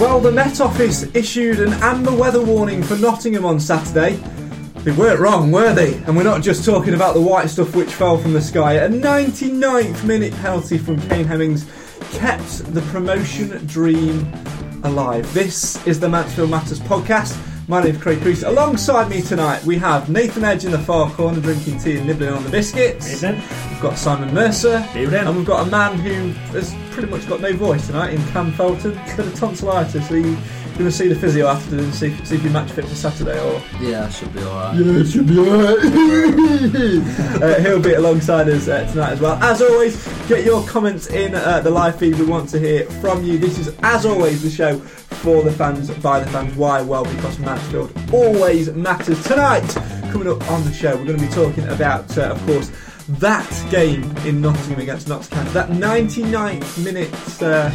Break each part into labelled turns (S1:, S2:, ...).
S1: Well, the Met Office issued an amber weather warning for Nottingham on Saturday. They weren't wrong, were they? And we're not just talking about the white stuff which fell from the sky. A 99th minute penalty from Kane Hemmings kept the promotion dream alive. This is the Mansfield Matters podcast. My name's Craig Priest. Alongside me tonight, we have Nathan Edge in the far corner drinking tea and nibbling on the biscuits.
S2: Evening.
S1: We've got Simon Mercer.
S2: Evening.
S1: And we've got a man who has pretty much got no voice tonight in Cam Felton. A bit of tonsillitis. So you going to see the physio after and see, see if you match fit for Saturday or.
S3: Yeah, should be alright.
S1: Yeah, it should be alright. uh, he'll be alongside us uh, tonight as well. As always, get your comments in uh, the live feed. We want to hear from you. This is, as always, the show for the fans, by the fans. Why? Well, because Mansfield always matters. Tonight, coming up on the show, we're going to be talking about, uh, of course, that game in Nottingham against Notts County. That 99th minute uh,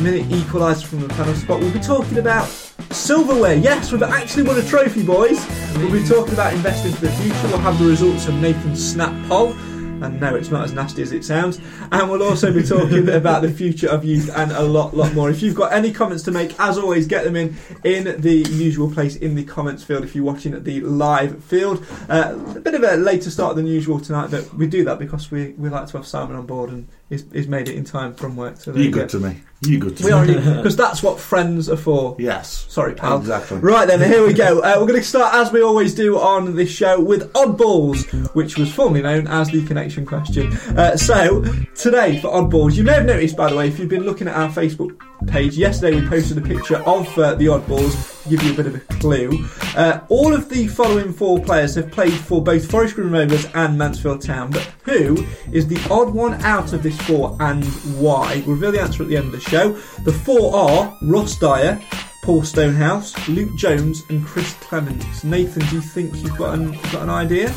S1: minute equaliser from the penalty spot. We'll be talking about silverware. Yes, we've actually won a trophy, boys. We'll be talking about investing for the future. We'll have the results of Nathan's snap poll. And no, it's not as nasty as it sounds. And we'll also be talking about the future of youth and a lot, lot more. If you've got any comments to make, as always, get them in in the usual place in the comments field if you're watching at the live field. Uh, a bit of a later start than usual tonight, but we do that because we, we like to have Simon on board and he's, he's made it in time from work. So there
S4: You
S1: you
S4: good
S1: go.
S4: to me. You good to
S1: We
S4: me.
S1: because that's what friends are for.
S4: Yes.
S1: Sorry, pal.
S4: Exactly.
S1: Right then, here we go. Uh, we're going to start as we always do on this show with oddballs, which was formerly known as the connection question. Uh, so today for oddballs, you may have noticed, by the way, if you've been looking at our Facebook page, yesterday we posted a picture of uh, the oddballs. To give you a bit of a clue. Uh, all of the following four players have played for both Forest Green Rovers and Mansfield Town, but who is the odd one out of this four and why? We'll reveal the answer at the end of the show. The four are Ross Dyer, Paul Stonehouse, Luke Jones, and Chris Clements. Nathan, do you think you've got an, got an idea?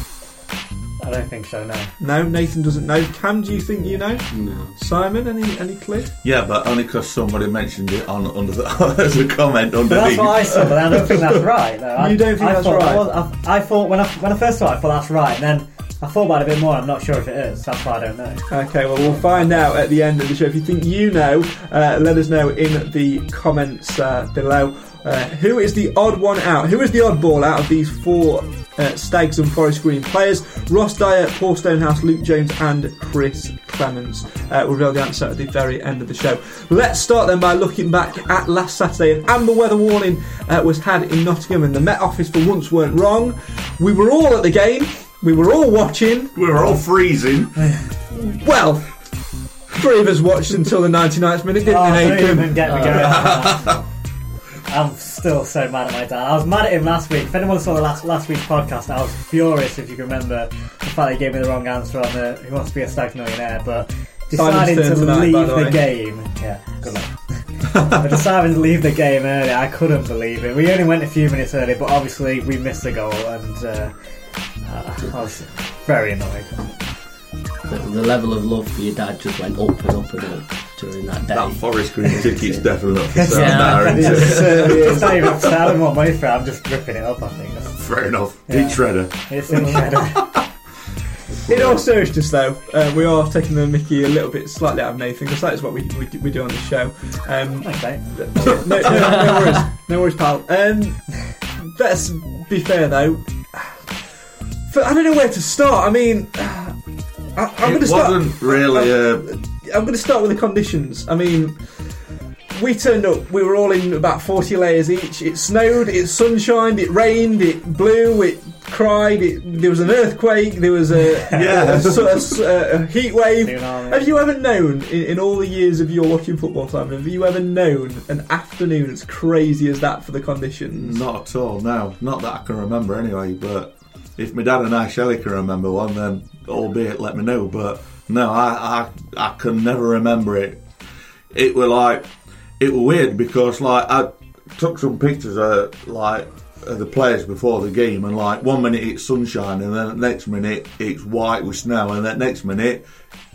S2: I don't think so, no.
S1: No, Nathan doesn't know. Cam, do you think you know?
S3: No.
S1: Simon, any any clue?
S4: Yeah, but only because somebody mentioned it on under the, as a comment
S2: But
S4: underneath.
S2: that's what I saw, but I don't think that's right. No, I,
S1: You don't think
S2: I
S1: that's
S2: thought,
S1: right?
S2: I, was- I, I thought when I when I first saw it, I thought that's right, and then I thought about it a bit more. I'm not sure if it is. That's why I don't know.
S1: Okay, well, we'll find out at the end of the show. If you think you know, uh, let us know in the comments uh, below. Uh, who is the odd one out? Who is the oddball out of these four uh, Stags and Forest Green players? Ross Dyer, Paul Stonehouse, Luke Jones, and Chris Clements. Uh, we'll reveal the answer at the very end of the show. Let's start then by looking back at last Saturday. An amber weather warning uh, was had in Nottingham, and the Met Office for once weren't wrong. We were all at the game. We were all watching.
S4: We were all freezing.
S1: Well, three of us watched until the 99th minute, didn't
S2: Oh,
S1: we,
S2: don't
S1: Nathan?
S2: I'm still so mad at my dad. I was mad at him last week. If anyone saw the last last week's podcast, I was furious. If you can remember the fact he gave me the wrong answer on the Who Wants to Be a Stag Millionaire, but deciding to
S1: tonight,
S2: leave
S1: the
S2: the,
S1: way.
S2: game. Yeah, good luck. but deciding to leave the game early, I couldn't believe it. We only went a few minutes early, but obviously we missed the goal, and uh, uh, I was very annoyed.
S3: The, the level of love for your dad just went up and up and up during that day.
S4: That forest green ticket's definitely not for sale
S3: Yeah.
S4: now, isn't
S1: It
S4: it?
S1: certainly
S2: It's not even upset. I don't want money for. I'm just ripping it up. I think.
S4: Fair enough.
S2: Yeah.
S4: Deep shredder.
S2: It's in shredder.
S1: In all seriousness, though, uh, we are taking the Mickey a little bit slightly out of Nathan because that is what we, we, do- we do on the show. Um,
S2: Okay.
S1: no, no, no worries, no worries, pal. Um, let's be fair though. But I don't know where to start. I mean, I, I'm going to start.
S4: wasn't really. Uh,
S1: I'm going to start with the conditions. I mean, we turned up. We were all in about 40 layers each. It snowed. It sunshined. It rained. It blew. It cried. It, there was an earthquake. There was a,
S4: Yeah.
S1: a, sort of, uh, a heat wave. Have you ever known, in, in all the years of your watching football Simon? have you ever known an afternoon as crazy as that for the conditions?
S4: Not at all, no. Not that I can remember anyway, but if my dad and I, Shelley, can remember one, then albeit let me know. But no, I, I, I can never remember it. It were like, it were weird because like I took some pictures of like of the players before the game and like one minute it's sunshine and then the next minute it's white with snow and then next minute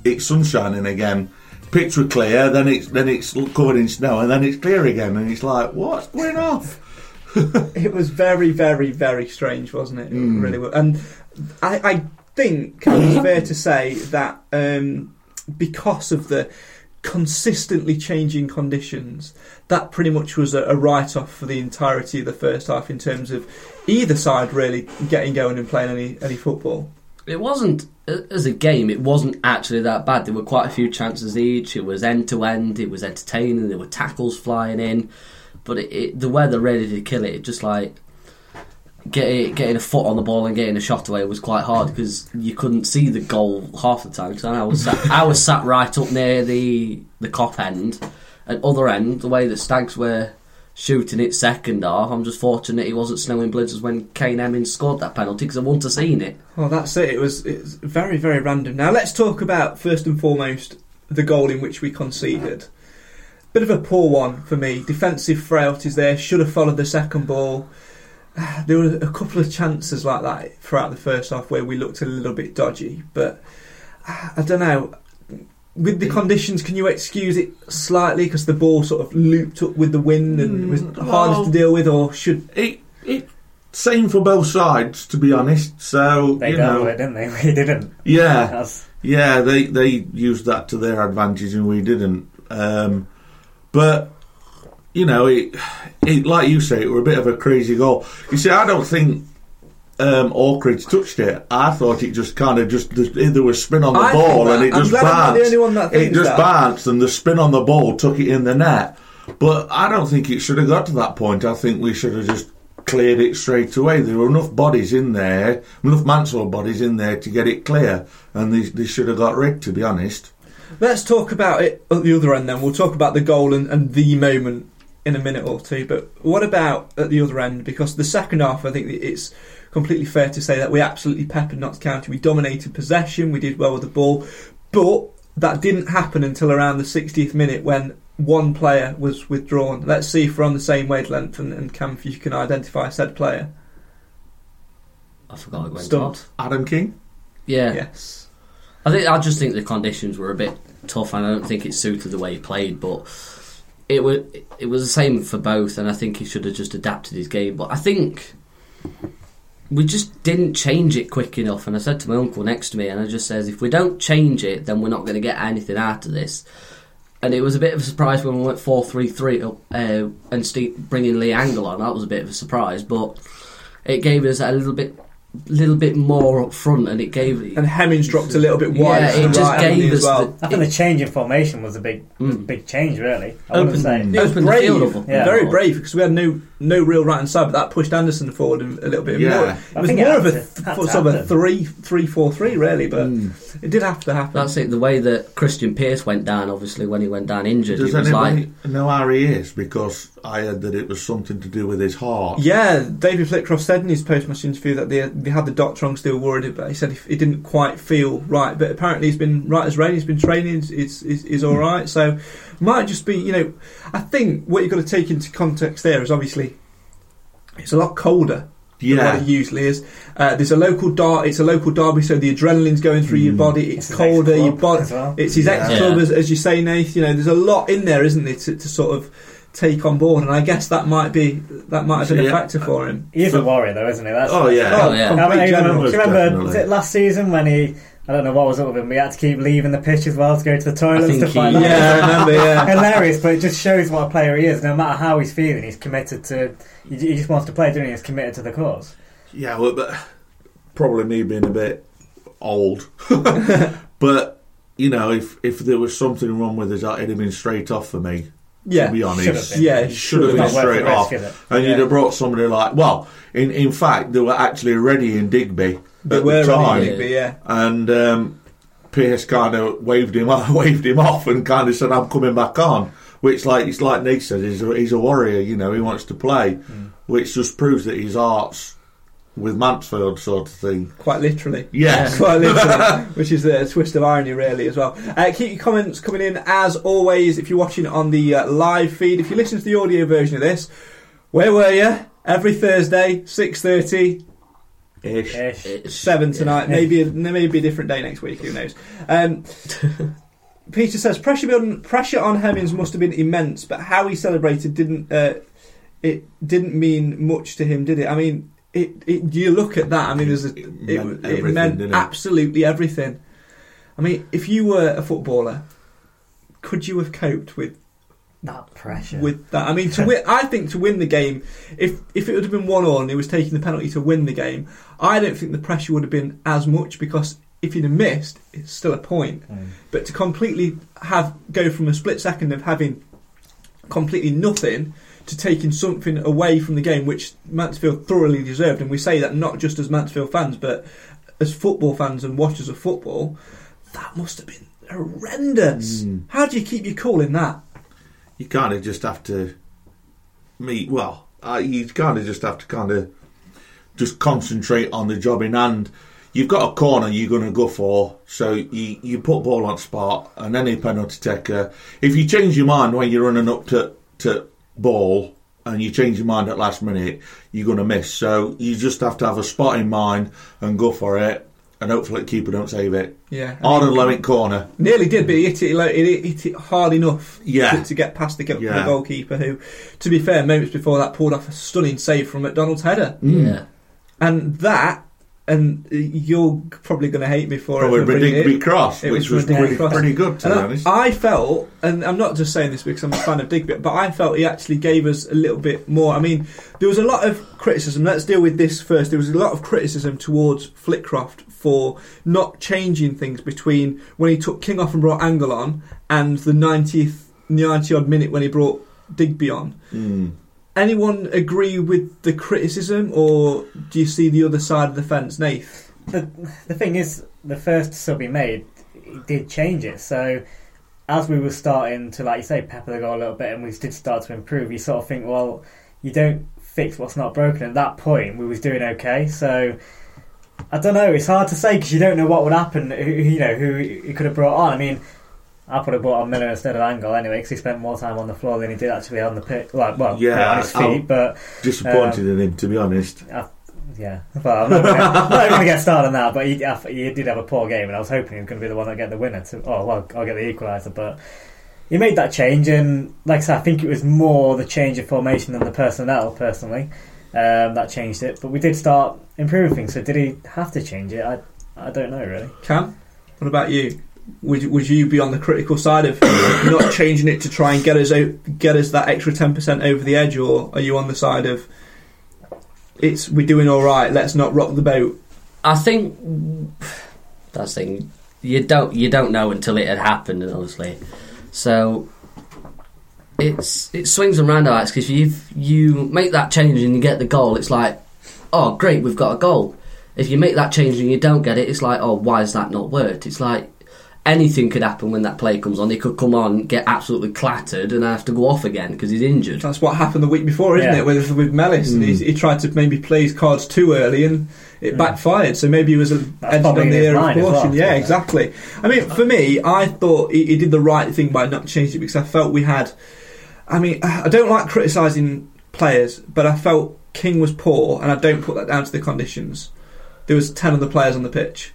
S4: it's sunshining again. Picture clear, then it's then it's covered in snow and then it's clear again and it's like what's going off?
S1: It was very, very, very strange, wasn't it? It hmm. really was. And I, I think it's fair to say that um, because of the consistently changing conditions, that pretty much was a, a write off for the entirety of the first half in terms of either side really getting going and playing any, any football.
S3: It wasn't as a game. It wasn't actually that bad. There were quite a few chances each. It was end to end. It was entertaining. There were tackles flying in, but it, it, the weather really did kill it. It just like getting getting a foot on the ball and getting a shot away was quite hard because you couldn't see the goal half the time. Because I was sat, I was sat right up near the the Kop end, and other end the way the Stags were shooting it second half. I'm just fortunate it wasn't snowing blizzards when Kane Hemmings scored that penalty because I wouldn't have seen it.
S1: Well, that's it. It was it's very, very random. Now let's talk about first and foremost the goal in which we conceded. Bit of a poor one for me. Defensive frailties there. Should have followed the second ball. There were a couple of chances like that throughout the first half where we looked a little bit dodgy, but I don't know. With the conditions, can you excuse it slightly because the ball sort of looped up with the wind and was
S4: Mm,
S1: hardest to deal with, or should
S4: It it same for both sides, to be honest. So
S2: They
S4: you
S2: dealt
S4: know,
S2: with it, didn't they? We didn't.
S4: yeah,
S2: That's,
S4: yeah, they they used that to their advantage and we didn't. Um, but you know, it it like you say, it were a bit of a crazy goal. You see, I don't think. Um, Hawkridge touched it. I thought it just kind of just there was spin on the
S1: I
S4: ball and it
S1: I'm
S4: just
S1: glad I'm not the
S4: bounced.
S1: only one that
S4: it just
S1: that.
S4: bounced and the spin on the ball took it in the net. But I don't think it should have got to that point. I think we should have just cleared it straight away. There were enough bodies in there, enough Mansell bodies in there to get it clear, and they, they should have got rigged. To be honest,
S1: Let's talk about it at the other end then. We'll talk about the goal and, and the moment in a minute or two. But what about at the other end? Because the second half, I think it's completely fair to say that we absolutely peppered Notts County. We dominated possession, we did well with the ball. But that didn't happen until around the 60th minute when one player was withdrawn. Let's see if we're on the same wavelength and, and Cam, if you can identify said player.
S3: I forgot it went
S1: Stumped.
S3: off.
S4: Adam King.
S3: Yeah.
S1: Yes.
S3: I think I just think the conditions were a bit tough, and I don't think it suited the way he played. But it was it was the same for both, and I think he should have just adapted his game. But I think we just didn't change it quick enough. And I said to my uncle next to me, and I just says, if we don't change it, then we're not going to get anything out of this. And it was a bit of a surprise when we went four three three up uh, and bringing Lee Angol on. That was a bit of a surprise, but it gave us a little bit, little bit more up front, and it gave
S1: And Hemmings dropped a little bit wider.
S3: Yeah,
S1: to the
S3: it just
S1: right, hadn't
S3: gave
S1: as
S3: us
S1: well.
S3: the-
S2: I think the change in formation was a big, was a big change, really. I
S3: Open-
S2: wouldn't say.
S1: It was
S3: Opened the
S1: brave,
S3: field.
S2: Yeah.
S1: very brave because we had no no real right hand side, but that pushed Anderson forward a a little bit
S4: Yeah.
S1: more. It was
S2: think it
S1: more of a
S2: to-
S1: th- sort of a
S2: happen.
S1: three three four three really, but
S4: Hmm.
S1: it did have to happen.
S3: That's it. The way that Krystian Pearce went down, obviously, when he went down injured,
S4: Does
S3: it was like
S4: know how he is? Because I heard that it was something to do with his heart.
S1: Yeah, David Flitcroft said in his post-match interview that they, they had the doctor on still worried, but he said he, he didn't quite feel right. But apparently he's been right as rain. He's been training. He's, he's, he's, he's all right. So might just be, you know, I think what you've got to take into context there is obviously it's a lot colder than what
S4: Yeah.
S1: it usually is. Uh, there's a local dar- It's a local derby, so the adrenaline's going through your body. It's,
S2: It's
S1: colder. Your body.
S2: as well.
S1: It's his
S4: Yeah.
S1: ex-club,
S3: Yeah.
S1: as, as you say, Nath. You know, there's a lot in there, isn't there, to, to sort of take on board, and I guess that might be that might have been a
S4: Yeah.
S1: factor for him.
S2: He's a warrior, though, isn't he? That's,
S4: Oh yeah.
S3: Oh, oh yeah.
S2: I mean,
S1: complete
S2: even-
S1: general.
S2: do you remember, was it last season when he, I I don't know what was up with him. We had to keep leaving the pitch as well to go to the toilets to
S3: find
S2: stuff
S3: he-
S2: that.
S1: Yeah, I remember. Yeah.
S2: Hilarious, but it just shows what a player he is. No matter how he's feeling, he's committed to. He, he just wants to play, doesn't he? He's committed to the cause.
S4: Yeah, well, but probably me being a bit old. but you know, if if there was something wrong with us, it'd have been straight off for me.
S1: Yeah.
S4: to be honest,
S2: Should have been.
S1: Yeah,
S4: should have been straight
S2: the risk,
S4: off.
S2: it?
S4: And
S1: Yeah.
S4: you'd have brought somebody like, well, in in fact, they were actually ready in Digby
S1: They
S4: at
S1: were
S4: the time,
S1: running Digby, yeah.
S4: and um, Pearce kind of waved him off, waved him off, and kind of said, "I'm coming back on." Which, like it's like Nick said, he's a, he's a warrior. You know, he wants to play, which just proves that his heart's with Mansfield, sort of thing.
S1: Quite literally.
S4: Yes.
S1: Quite literally, which is a twist of irony, really, as well. Uh, keep your comments coming in, as always, if you're watching on the uh, live feed. If you listen to the audio version of this, where were you? Every Thursday, 6.30,
S4: Ish.
S2: Ish.
S1: Seven tonight. Maybe maybe a different day next week. Who knows? Um, Peter says pressure on pressure on Hemmings must have been immense, but how he celebrated didn't uh, it didn't mean much to him, did it? I mean, it, it you look at that. I mean, there's a, it,
S4: It
S1: it
S4: meant
S1: meant,
S4: didn't it?
S1: absolutely everything. I mean, if you were a footballer, could you have coped with
S2: That pressure.
S1: with that. I mean, to win, I think to win the game, if if it would have been one on, it was taking the penalty to win the game, I don't think the pressure would have been as much because if you'd have missed, it's still a point. Mm. But to completely have go from a split second of having completely nothing to taking something away from the game, which Mansfield thoroughly deserved, and we say that not just as Mansfield fans, but as football fans and watchers of football, that must have been horrendous.
S4: Mm.
S1: How do you keep your cool in that?
S4: you kind of just have to meet. Well, uh, you kind of just have to kind of just concentrate on the job in hand. You've got a corner you're going to go for, so you you put ball on spot, and any penalty taker. If you change your mind when you're running up to to ball, and you change your mind at last minute, you're going to miss. So you just have to have a spot in mind and go for it, and hopefully the keeper don't save it.
S1: Yeah.
S4: Hard and low in corner.
S1: Nearly did, but he hit it, like, it hit it hard enough
S4: Yeah.
S1: to, to get past the, go- the goalkeeper, who, to be fair, moments before that pulled off a stunning save from McDonald's header. Mm.
S3: Yeah.
S1: And that, and you're probably going to hate me for
S4: Probably
S1: it. bringing
S4: Digby. Cross,
S1: It
S4: which
S1: was
S4: was pretty,
S1: Cross.
S4: pretty good to
S1: And
S4: be
S1: I-
S4: honest.
S1: I felt, and I'm not just saying this because I'm a fan of Digby, but I felt he actually gave us a little bit more. I mean, there was a lot of criticism. Let's deal with this first. There was a lot of criticism towards Flitcroft for not changing things between when he took King off and brought Angol on and the 90th, 90 odd minute when he brought Digby on.
S4: Mm.
S1: Anyone agree with the criticism, or do you see the other side of the fence, Nath?
S2: the the thing is, the first sub he made, did change it. So as we were starting to, like you say, pepper the goal a little bit, and we did start to improve, you sort of think, well, you don't fix what's not broken. At that point, we was doing okay. So I don't know. It's hard to say because you don't know what would happen. You know, who he could have brought on. I mean. I would have brought on Miller instead of Angol anyway because he spent more time on the floor than he did actually on the pitch. Like, well,
S4: Yeah,
S2: on his feet,
S4: I'll-
S2: but
S4: Disappointed
S2: Um,
S4: in him, to be honest.
S2: yeah, well, I'm not gonna- I'm not going to get started on that. But he, he did have a poor game, and I was hoping he was going to be the one that get the winner. To, oh, well, I'll get the equaliser. But he made that change, and like I said, I think it was more the change of formation than the personnel. Personally, um, that changed it. But we did start improving things. So did he have to change it? I I don't know really.
S1: Cam, what about you? Would would you be on the critical side of not changing it to try and get us out, get us that extra ten percent over the edge, or are you on the side of it's we're doing all right? Let's not rock the boat.
S3: I think that's the thing. You don't you don't know until it had happened, obviously. So it's it swings and roundabouts because if you make that change and you get the goal, it's like, oh great, we've got a goal. If you make that change and you don't get it, it's like, oh, why has that not worked? It's like anything could happen when that play comes on. He could come on, get absolutely clattered, and have to go off again because he's injured.
S1: That's what happened the week before, isn't
S2: Yeah.
S1: it? With with Mellis, and he, he tried to maybe play his cards too early, and it backfired. So maybe he was a
S2: That's
S1: on the
S2: in his
S1: ear of caution.
S2: well,
S1: yeah, exactly. I mean, for me, I thought he, he did the right thing by not changing it because I felt we had. I mean, I don't like criticising players, but I felt King was poor, and I don't put that down to the conditions. There was ten other players on the pitch,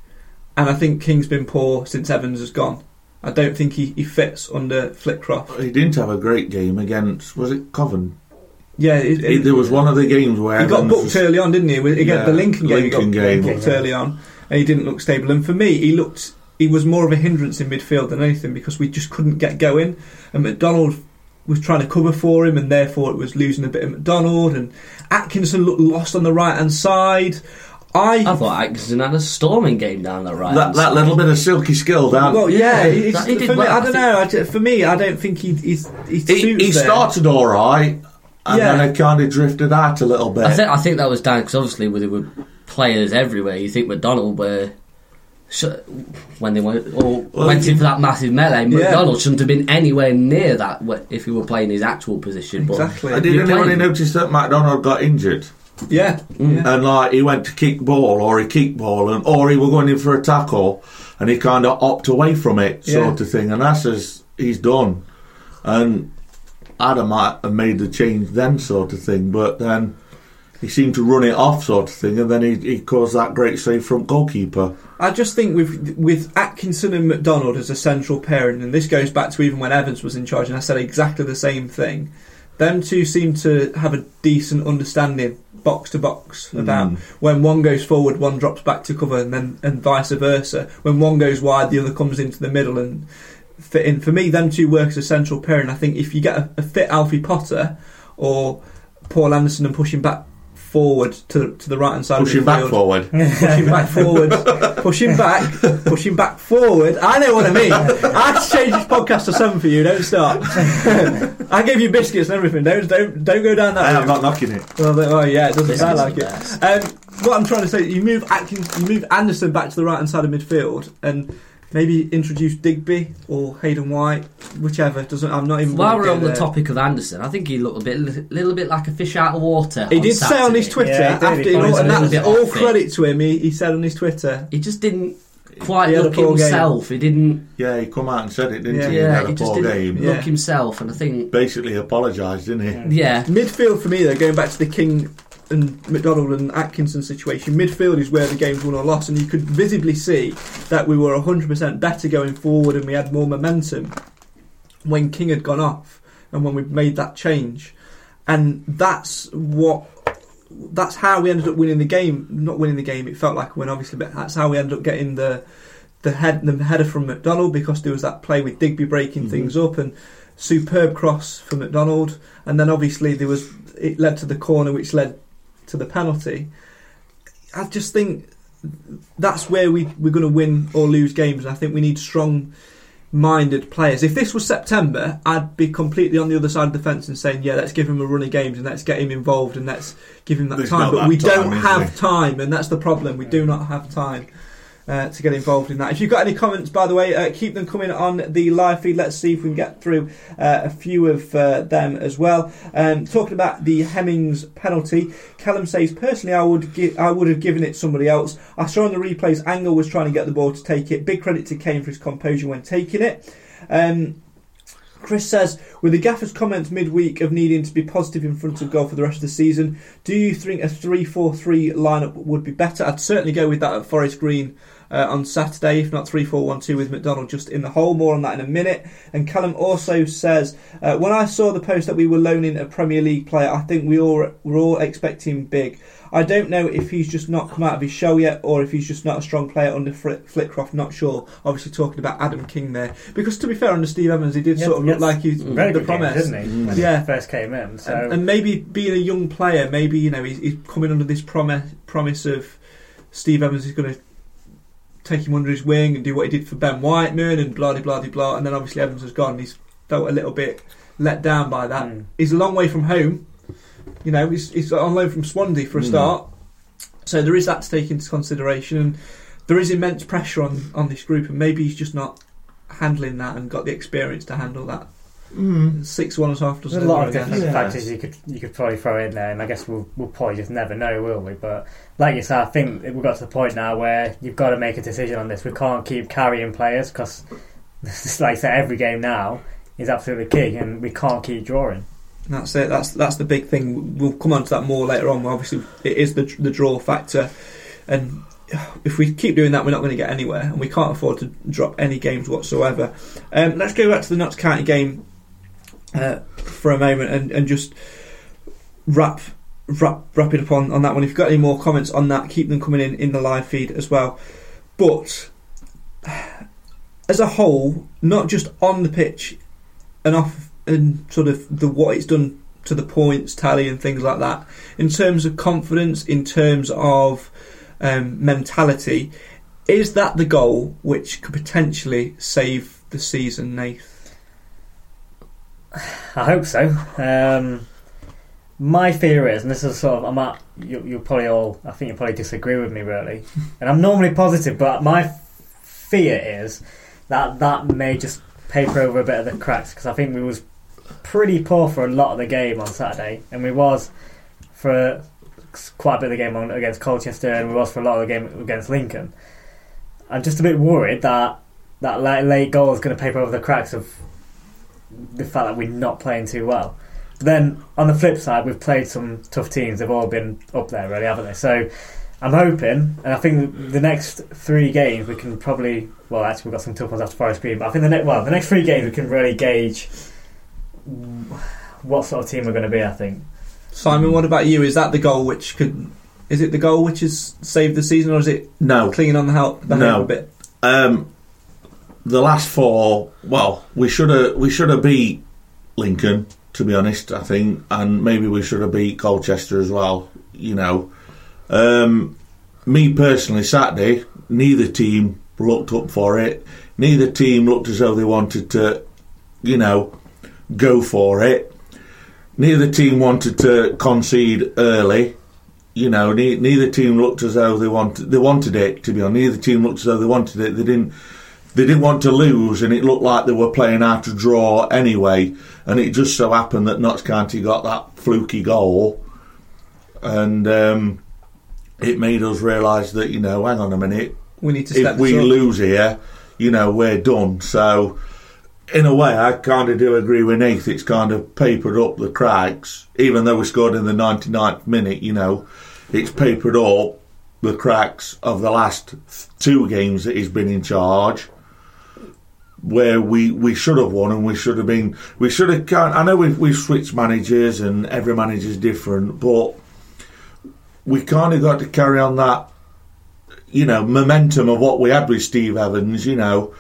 S1: and I think King's been poor since Evans has gone. I don't think he, he fits under Flitcroft.
S4: He didn't have a great game against, was it Coven?
S1: Yeah, it,
S4: He- there was one of the games where
S1: He got
S4: Evans
S1: booked
S4: was-
S1: early on, didn't he? Against
S4: Yeah,
S1: the Lincoln game,
S4: Lincoln
S1: he got
S4: game.
S1: booked early on. and he didn't look stable. And for me, he looked he was more of a hindrance in midfield than anything because we just couldn't get going. And McDonald was trying to cover for him, and therefore it was losing a bit of McDonald. And Atkinson looked lost on the right hand side. I,
S3: I thought Atkinson had a storming game down the right.
S4: That, that little bit of silky skill down.
S1: well, yeah,
S3: Yeah, that- he did
S1: for me,
S3: well,
S1: I
S3: I
S1: don't know. I for me, I don't think he he's, he
S4: he, he started all right, and
S1: Yeah.
S4: then it kind of drifted out a little bit.
S3: I think I think that was down because obviously there were players everywhere. You think McDonald were. When they went, or
S4: Well,
S3: went in for that massive melee,
S1: Yeah.
S3: McDonald shouldn't have been anywhere near that if he were playing his actual position.
S1: Exactly.
S4: And
S3: But
S4: did
S3: you're
S4: anybody notice that McDonald got injured?
S1: Yeah,
S3: Mm.
S1: yeah.
S4: And like he went to kick ball, or he kicked ball, and or he were going in for a tackle, and he kind of opted away from it, sort
S1: Yeah.
S4: of thing. And that's as he's done. And Adam might have made the change then, sort of thing. But then he seemed to run it off, sort of thing, and then he, he caused that great save from goalkeeper.
S1: I just think with with Atkinson and McDonald as a central pairing, and this goes back to even when Evans was in charge, and I said exactly the same thing. Them two seem to have a decent understanding, box to box, about
S4: Mm.
S1: when one goes forward, one drops back to cover, and then and vice versa. When one goes wide, the other comes into the middle and fit in. For me, them two work as a central pair, and I think if you get a, a fit Alfie Potter or Paul Anderson and push him back forward to to the right hand side,
S4: Pushing
S1: of the
S4: back
S1: field,
S4: forward.
S1: pushing back forward, pushing back, pushing back forward. I know what I mean. I had to change this podcast to seven for you. Don't start. I gave you biscuits and everything. Don't don't don't go down that.
S4: I am not knocking it.
S1: Well, they- oh yeah, it doesn't
S3: Biscuits
S1: sound like it.
S3: best.
S1: Um, what I'm trying to say, you move Atkins, you move Anderson back to the right hand side of midfield, and maybe introduce Digby or Hayden White, whichever. Doesn't I'm not even.
S3: While we're
S1: go
S3: on the
S1: there.
S3: topic of Anderson, I think he looked a bit, little bit like a fish out of water.
S1: He
S3: on
S1: did say on his Twitter
S2: Yeah, he
S1: after,
S2: He
S1: you know, and that's all credit to him. He, he said on his Twitter,
S3: He just didn't quite
S1: He had a
S3: look
S1: poor game.
S3: himself. He didn't.
S4: Yeah, he come out and said it, didn't
S1: Yeah.
S4: he?
S3: Yeah,
S4: he had
S3: he
S4: a
S3: just
S4: poor
S3: didn't
S4: game.
S1: Yeah.
S3: look himself, and I think
S4: Basically apologised, didn't he?
S3: yeah,
S1: Midfield for me, though, going back to the King and McDonald and Atkinson situation, midfield is where the game's won or lost, and you could visibly see that we were 100% better going forward and we had more momentum when King had gone off and when we made that change. And that's what. That's how we ended up winning the game. Not winning the game, it felt like a win, obviously, but that's how we ended up getting the the head the header from McDonald because there was that play with Digby breaking
S4: Mhm.
S1: things up and superb cross for McDonald, and then obviously there was it led to the corner which led to the penalty. I just think that's where we we're going to win or lose games. And I think we need strong minded players. If this was September, I'd be completely on the other side of the fence and saying, yeah, let's give him a run of games and let's get him involved and let's give him that
S4: There's
S1: time. But
S4: that
S1: we
S4: time,
S1: don't have time, and that's the problem. We do not have time. Uh, to get involved in that. If you've got any comments, by the way, uh, keep them coming on the live feed. Let's see if we can get through uh, a few of uh, them as well. Um, talking about the Hemmings penalty, Callum says, personally, I would gi- I would have given it somebody else. I saw on the replays, Angol was trying to get the ball to take it. Big credit to Kane for his composure when taking it. Um, Chris says, with the gaffer's comments midweek of needing to be positive in front of goal for the rest of the season, do you think a 3 4 3 lineup would be better? I'd certainly go with that at Forest Green uh, on Saturday, if not 3 4 1 2 with McDonald just in the hole. More on that in a minute. And Callum also says, uh, when I saw the post that we were loaning a Premier League player, I think we all were all expecting big. I don't know if he's just not come out of his shell yet, or if he's just not a strong player under Flick- Flitcroft. Not sure. Obviously, talking about Adam King there, because to be fair, under Steve Evans, he did
S2: Yeah,
S1: sort of look like he's
S2: Very
S1: the promise.
S2: didn't he? When
S1: Yeah.
S2: he first came in. So
S1: And, and maybe being a young player, maybe you know he's, he's coming under this promise promise of Steve Evans is going to take him under his wing and do what he did for Ben Whiteman and blah de blah de blah. And then obviously Evans has gone. And he's felt a little bit let down by that.
S2: Mm.
S1: He's a long way from home. You know, he's, he's on loan from Swansea for a
S4: Mm.
S1: start. So there is that to take into consideration. And there is immense pressure on on this group, and maybe he's just not handling that and got the experience to handle that.
S4: Mm.
S1: Six one and a half
S2: There's a lot of different.
S4: Yeah.
S2: factors you could you could probably throw in there, and I guess we'll we'll probably just never know, will we? But like you said, I think we've got to the point now where you've got to make a decision on this. We can't keep carrying players because, like I said, every game now is absolutely key, and we can't keep drawing.
S1: That's it. That's that's the big thing. We'll come on to that more later on. Obviously, it is the the draw factor, and if we keep doing that, we're not going to get anywhere, and we can't afford to drop any games whatsoever. Um, let's go back to the Notts County game uh, for a moment and, and just wrap wrap, wrap it up on, on that one. If you've got any more comments on that, keep them coming in in the live feed as well. But as a whole, not just on the pitch and off and sort of the what it's done to the points tally and things like that, in terms of confidence, in terms of um, mentality, is that the goal which could potentially save the season, Nath?
S2: I hope so. Um, my fear is, and this is sort of, I'm at, you, you'll probably all, I think you'll probably disagree with me really, and I'm normally positive, but my fear is that that may just paper over a bit of the cracks because I think we was pretty poor for a lot of the game on Saturday, and we was for quite a bit of the game on, against Colchester, and we was for a lot of the game against Lincoln. I'm just a bit worried that that late, late goal is going to paper over the cracks of the fact that we're not playing too well. But then on the flip side, we've played some tough teams. They've all been up there, really, haven't they? So I'm hoping, and I think the next three games we can probably. Well, actually, we've got some tough ones after Forest Green, but I think the next well, the next three games we can really gauge what sort of team we're going to be. I think.
S1: Simon, what about you? Is that the goal which could? Is it the goal which has saved the season, or is it
S4: No.
S1: clinging on the help the
S4: No.
S1: a bit?
S4: Um, the last four, well, we should have we should have beat Lincoln, to be honest. I think, and maybe we should have beat Colchester as well. You know, um, me personally, Saturday, neither team looked up for it. Neither team looked as though they wanted to, you know, go for it. Neither team wanted to concede early. You know, ne- neither team looked as though they wanted they wanted it. To be honest, neither team looked as though they wanted it. They didn't. They didn't want to lose, and it looked like they were playing out to draw anyway. And it just so happened that Notts County got that fluky goal, and um, it made us realise that you know, hang on a minute,
S1: We need to
S4: if we
S1: up.
S4: lose here, you know, we're done. So, in a way, I kind of do agree with Nath. It's kind of papered up the cracks, even though we scored in the 99th minute, you know, it's papered up the cracks of the last two games that he's been in charge. Where we, we should have won and we should have been we should have kind I know we've we've switched managers and every manager's different but we kind of got to carry on that you know, momentum of what we had with Steve Evans, you know,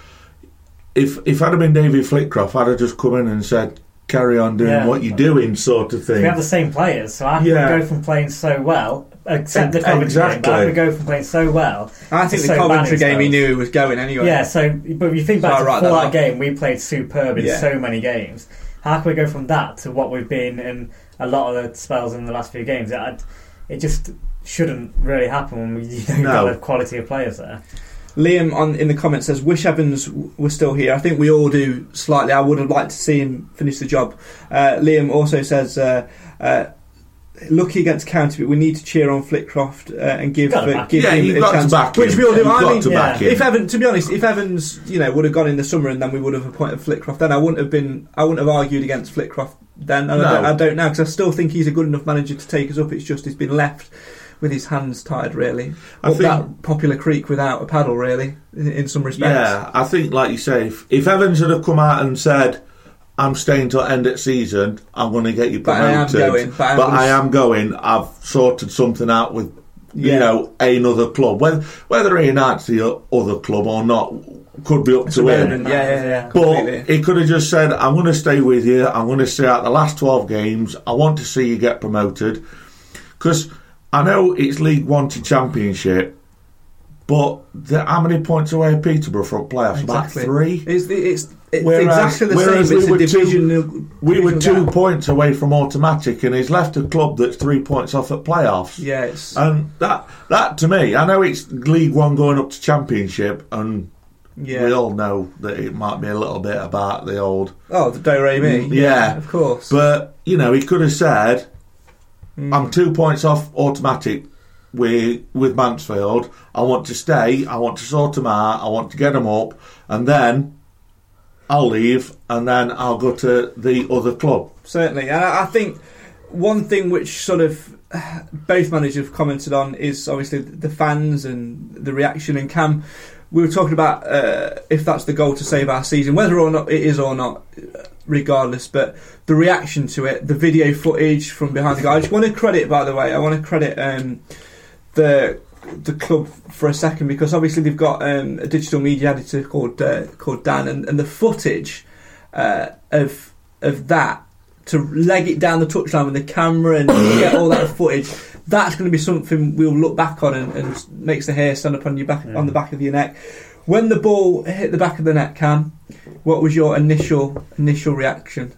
S4: if if I'd have been David Flitcroft, I'd have just come in and said, carry on doing
S2: Yeah.
S4: what you're doing, sort of thing.
S2: We have the same players, so can
S4: Yeah.
S2: go from playing so well, except the
S4: Ex-
S2: Coventry game, but how can we go from playing so well?
S1: I think
S2: to
S1: the
S2: so
S1: Coventry
S2: in
S1: game he knew he was going anyway.
S2: Yeah, so but if you think back
S1: I write
S2: to
S1: that
S2: that game, we played superb in
S1: Yeah.
S2: so many games. How can we go from that to what we've been in a lot of the spells in the last few games? It, it just shouldn't really happen when we you know,
S4: No.
S2: got the quality of players there.
S1: Liam on in the comments says, "Wish Evans w- was still here." I think we all do slightly. I would have liked to see him finish the job. Uh, Liam also says, uh, uh, "Lucky against County, but we need to cheer on Flitcroft uh, and give uh, give
S4: yeah,
S1: him a chance."
S4: back
S1: which we all do. I mean,
S4: to back
S2: yeah.
S1: if Evans, to be honest, if Evans, you know, would have gone in the summer and then we would have appointed Flitcroft, then I wouldn't have been. I wouldn't have argued against Flitcroft then. And I, don't, I don't now because I still think he's a good enough manager to take us up. It's just he's been left. With his hands tied, really.
S4: I
S1: Up
S4: think-
S1: that popular creek without a paddle, really, in, in some respects.
S4: Yeah, I think, like you say, if, if Evans had have come out and said, "I'm staying till end of season. I'm going to get you promoted.
S1: But I am
S4: promoted,"
S1: going, but
S4: but I am going. I've sorted something out with,
S1: Yeah.
S4: you know, another club. Whether whether he unites the other club or not could be up
S1: It's
S4: to him.
S1: Yeah, yeah, yeah.
S4: But
S1: completely.
S4: he could have just said, "I'm going to stay with you. I'm going to stay out the last 12 games. I want to see you get promoted." Because I know it's League One to Championship, but the, how many points away are Peterborough from playoffs?
S1: Exactly.
S4: About three.
S1: It's, it's, it's
S4: Whereas-
S1: exactly the
S4: whereas
S1: same. It's
S4: we were two-
S1: division.
S4: We were two
S1: gap.
S4: points away from automatic, and he's left a club that's three points off at playoffs.
S1: Yeah, it's
S4: And that, that to me, I know it's League One going up to Championship, and
S1: yeah.
S4: we all know that it might be a little bit about the old
S1: oh, the Do Re Mi.
S4: Mm, yeah.
S1: of course.
S4: But you know, he could have said,
S1: Mm.
S4: "I'm two points off automatic with with Mansfield. I want to stay. I want to sort them out. I want to get them up, and then I'll leave, and then I'll go to the other club."
S1: certainly, and I, think one thing which sort of both managers have commented on is obviously the fans and the reaction. And Cam we were talking about uh, if that's the goal to save our season, whether or not it is or not, uh, regardless. But the reaction to it, the video footage from behind the goal. I just want to credit, by the way, I want to credit um, the the club for a second because obviously they've got um, a digital media editor called uh, called Dan, and, and the footage uh, of of that to leg it down the touchline with the camera and get all that footage. That's going to be something we'll look back on and, and makes the hair stand up on your back on the back of your neck. When the ball hit the back of the net, Cam, what was your initial initial reaction?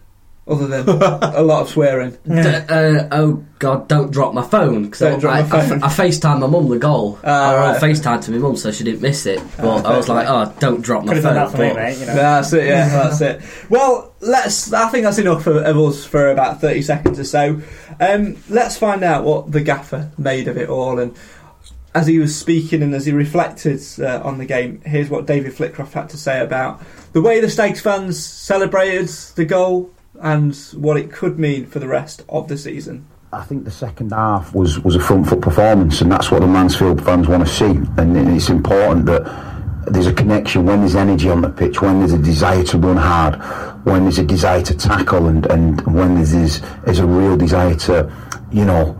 S1: Other than a lot of swearing.
S3: D- uh, oh God! Don't drop my phone because
S1: Don't
S3: I,
S1: drop
S3: I,
S1: my phone.
S3: I, I FaceTime my mum the goal.
S1: Ah,
S3: I, I
S1: right.
S3: FaceTime to my mum so she didn't miss it. But I was like, oh, don't drop my phone.
S2: that for me, mate. You know.
S1: That's it. Yeah, that's it. Well, let's. I think that's enough of, of us for about thirty seconds or so. Um, let's find out what the gaffer made of it all. And as he was speaking and as he reflected uh, on the game, here's what David Flitcroft had to say about the way the Stags fans celebrated the goal and what it could mean for the rest of the season.
S5: I think the second half was, was a front foot performance, and that's what the Mansfield fans want to see. And it's important that there's a connection when there's energy on the pitch, when there's a desire to run hard, when there's a desire to tackle, and, and when there's, there's, a real desire to, you know,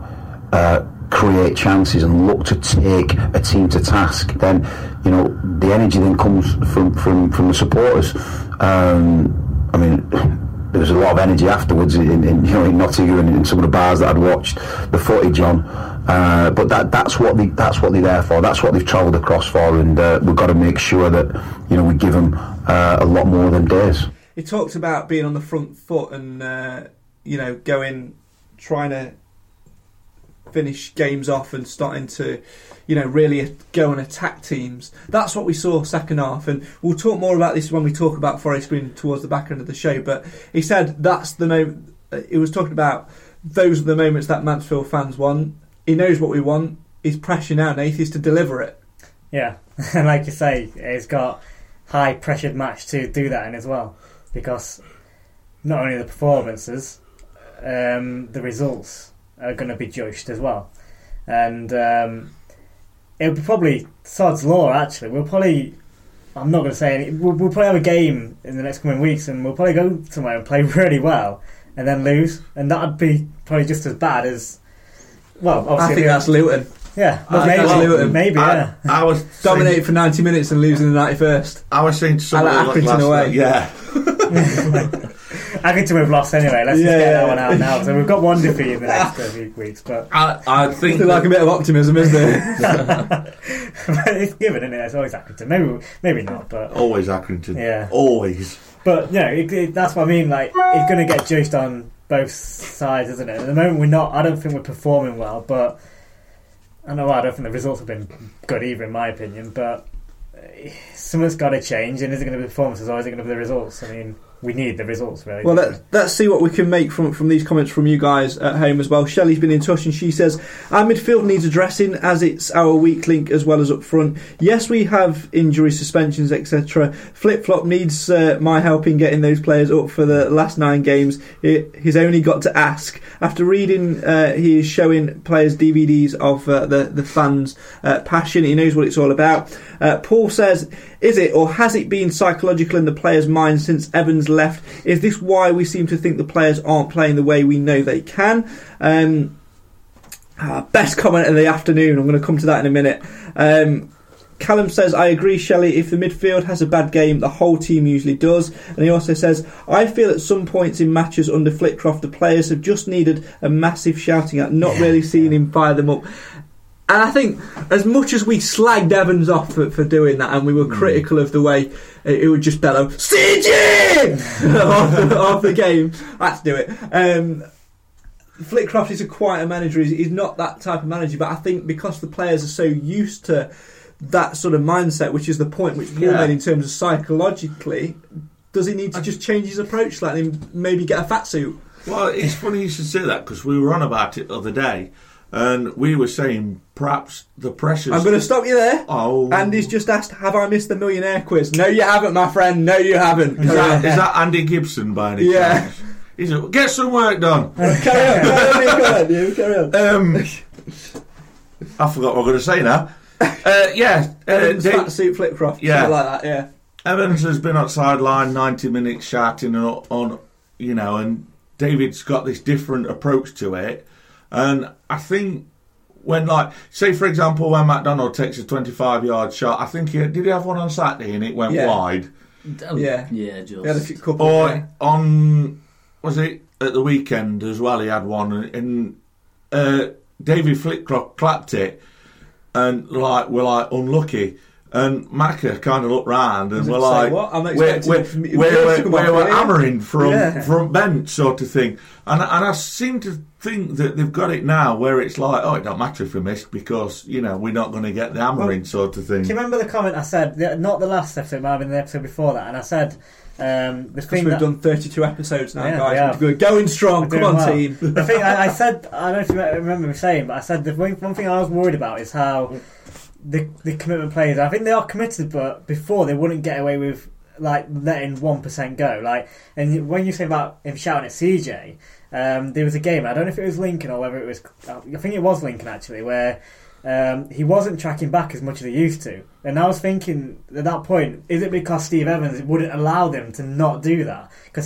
S5: uh, create chances and look to take a team to task. Then, you know, the energy then comes from, from, from the supporters. Um, I mean, there was a lot of energy afterwards in, in you know in Nottingham and in some of the bars that I'd watched the footage on. Uh, but that that's what they that's what they're there for. That's what they've travelled across for, and uh, we've got to make sure that you know we give them uh, a lot more than days.
S1: He talked about being on the front foot and uh, you know going, trying to finish games off and starting to, you know, really go and attack teams. That's what we saw second half, and we'll talk more about this when we talk about Forest Green towards the back end of the show. But he said that's the moment. He was talking about those are the moments that Mansfield fans want. He knows what we want. He's pressure now, Nath, is to deliver it.
S2: Yeah, and like you say, it's got high pressured match to do that in as well, because not only the performances, um, the results are going to be judged as well, and um, it'll be probably sod's law. Actually, we'll probably. I'm not going to say any. We'll, we'll probably have a game in the next coming weeks, and we'll probably go somewhere and play really well, and then lose, and that'd be probably just as bad as. Well, obviously,
S1: I think that's Luton.
S2: yeah, well,
S1: I-
S2: maybe,
S1: that's Luton.
S2: maybe,
S4: I,
S2: yeah.
S4: I was
S1: Dominate
S4: saying,
S1: for 90 minutes and losing the 91st.
S4: I was saying to somebody
S1: like
S4: last
S1: Accrington
S4: night,
S1: away.
S4: yeah,
S2: Accrington we've lost anyway. Let's
S1: Yeah,
S2: just get
S1: yeah,
S2: that one out now. So we've got one defeat in the next few weeks, but
S4: I, I think
S1: Still like a bit of optimism, isn't there?
S2: it's given, isn't it? It's always Accrington. Maybe, maybe not, but
S4: always Accrington,
S2: Yeah.
S4: always.
S2: but you know, it, it, that's what I mean. Like, it's going to get judged on both sides, isn't it? At the moment, we're not. I don't think we're performing well, but I know I don't think the results have been good either, in my opinion. But uh, something's got to change, and is it going to be performances or is it going to be the results? I mean, we need the results, really.
S1: Well, let, let's see what we can make from from these comments from you guys at home as well. Shelley's been in touch and she says our midfield needs addressing as it's our weak link as well as up front. Yes, we have injuries, suspensions, etc. Flip flop needs uh, my help in getting those players up for the last nine games. He- he's only got to ask. After reading, uh, he is showing players DVDs of uh, the the fans' uh, passion. He knows what it's all about. Uh, Paul says, "Is it or has it been psychological in the players' minds since Evans left? Is this why we seem to think the players aren't playing the way we know they can?" Um, ah, best comment of the afternoon. I'm going to come to that in a minute. Um, Callum says, I agree, Shelley. If the midfield has a bad game, the whole team usually does. And he also says, I feel at some points in matches under Flitcroft, the players have just needed a massive shouting at, not really seeing him fire them up. And I think, as much as we slagged Evans off for, for doing that, and we were critical of the way it, it would just bellow, CG! off, the, off the game, let's do it. Um, Flitcroft is a quieter manager. He's, he's not that type of manager, but I think because the players are so used to that sort of mindset, which is the point which Paul
S4: Yeah.
S1: made in terms of psychologically, does he need to just change his approach slightly and maybe get a fat suit?
S4: Well, it's funny you should say that because we were on about it the other day, and we were saying perhaps the pressures.
S1: I'm going to stop you there.
S4: Oh,
S1: Andy's just asked, "Have I missed the millionaire quiz?" No, you haven't, my friend. No, you haven't.
S4: Is that, is that Andy Gibson by any chance?
S1: Yeah.
S4: chance? He's a, get some work done.
S1: carry on, carry on, carry on, you carry on.
S4: Um, I forgot what I'm going to say now. Uh, yeah, uh,
S1: fat suit Flitcroft.
S4: Yeah.
S1: like that. Yeah.
S4: Evans has been outside line 90 minutes shouting on, on, you know, and David's got this different approach to it. And I think when, like, say for example, when McDonald takes a 25 yard shot, I think he did he have one on Saturday and it went
S1: Yeah.
S4: wide?
S3: Oh,
S1: Yeah.
S3: yeah, just.
S1: He had a few couple.
S4: Or
S1: yeah.
S4: on, was it at the weekend as well? He had one and, and uh, David Flitcroft clapped it and, like, we're like unlucky. And Macca kind of looked round and
S1: Was it
S4: we're like, we're, we're, we're, we're,
S1: come
S4: we're,
S1: off
S4: we're
S1: here."
S4: hammering from
S1: Yeah.
S4: front bench sort of thing. And, and I seem to think that they've got it now where it's like, oh, it don't matter if we miss because, you know, we're not going to get the hammering sort of thing.
S2: Do you remember the comment I said? Not the last episode, it might have been the episode before that, and I said um, the
S1: Because
S2: thing
S1: we've
S2: that
S1: done 32 episodes now,
S2: Yeah,
S1: guys.
S2: we have.
S1: We're going strong.
S2: We're
S1: Come on,
S2: well.
S1: team.
S2: the thing I, I said, I don't know if you remember me saying, but I said the one, one thing I was worried about is how the the commitment players. I think they are committed, but before they wouldn't get away with like letting one percent go. Like, and when you say about him shouting at CJ, um, there was a game. I don't know if it was Lincoln or whether it was. I think it was Lincoln actually, where. Um, he wasn't tracking back as much as he used to, and I was thinking at that point, is it because Steve Evans wouldn't allow them to not do that? Because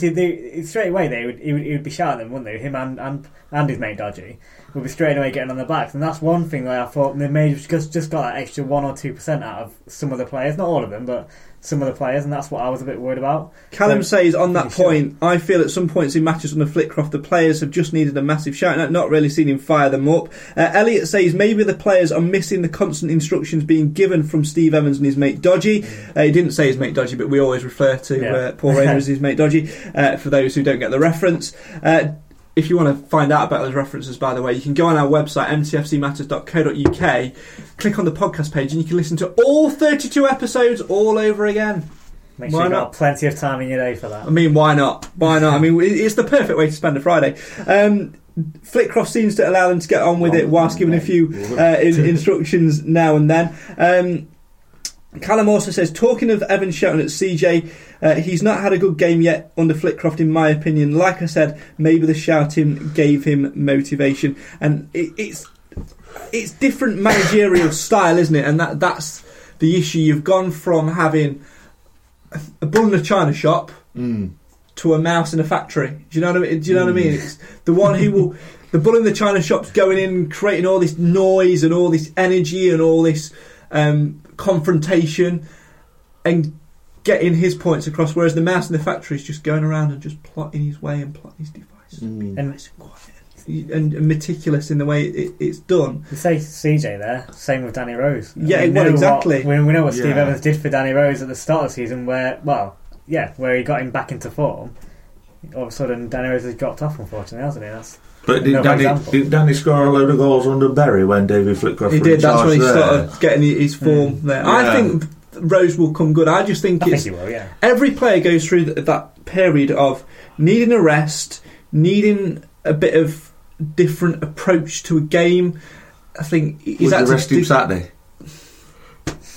S2: straight away they would he, would he would be shouting them, wouldn't they? Him and and, and his mate Dodgy would be straight away getting on the backs, and that's one thing that I thought they may just just got that extra one or two percent out of some of the players, not all of them, but some of the players, and that's what I was a bit worried about.
S1: Callum
S2: So-
S1: says on that
S2: Pretty sure.
S1: point, I feel at some points in matches on the Flitcroft, the players have just needed a massive shout out, not really seen him fire them up. Uh, Elliot says maybe the players are missing the constant instructions being given from Steve Evans and his mate Dodgy. Uh, he didn't say his mate Dodgy, but we always refer to
S2: Yeah.
S1: uh, Paul Raynor as his mate Dodgy, uh, for those who don't get the reference. If you want to find out about those references, by the way, you can go on our website, mtfcmatters.co.uk, click on the podcast page, and you can listen to all 32 episodes all over again.
S2: Make sure
S1: Why
S2: you've
S1: not?
S2: got plenty of time in your day for that.
S1: I mean, why not? Why not? I mean, it's the perfect way to spend a Friday. Um, Flitcroft seems to allow them to get on with it whilst giving a few uh, in, instructions now and then. Um, Callum also says, talking of Evan shouting at CJ, uh, he's not had a good game yet under Flitcroft, in my opinion. Like I said, maybe the shouting gave him motivation, and it, it's it's different managerial style, isn't it? And that that's the issue. You've gone from having a, bull in a china shop to a mouse in a factory. Do you know what I mean? Do you know what I mean? It's the one who will. The bull in the china shop's going in, creating all this noise and all this energy and all this um, confrontation, and getting his points across. Whereas the mouse in the factory is just going around and just plotting his way and plotting his device, mm.
S2: And
S1: nice and quiet and, and meticulous in the way it, it's done.
S2: you say CJ there, same with Danny Rose.
S1: Yeah,
S2: We
S1: well, exactly.
S2: What, we, we know what Steve
S4: Yeah.
S2: Evans did for Danny Rose at the start of the season, where well, yeah, where he got him back into form. All of a sudden, Danny Rose has dropped off, unfortunately, hasn't he? That's
S4: But did Danny,
S2: example.
S4: did Danny score a load of goals under Bury when David Flitcroft
S1: He
S4: was in
S1: did. That's when he
S4: there?
S1: started getting his form hmm. there. I think Rose will come good. I just think
S2: I think
S1: it's
S2: he will. Yeah.
S1: every player goes through th- that period of needing a rest, needing a bit of different approach to a game. I think
S4: Would
S1: is
S4: you rest him Saturday?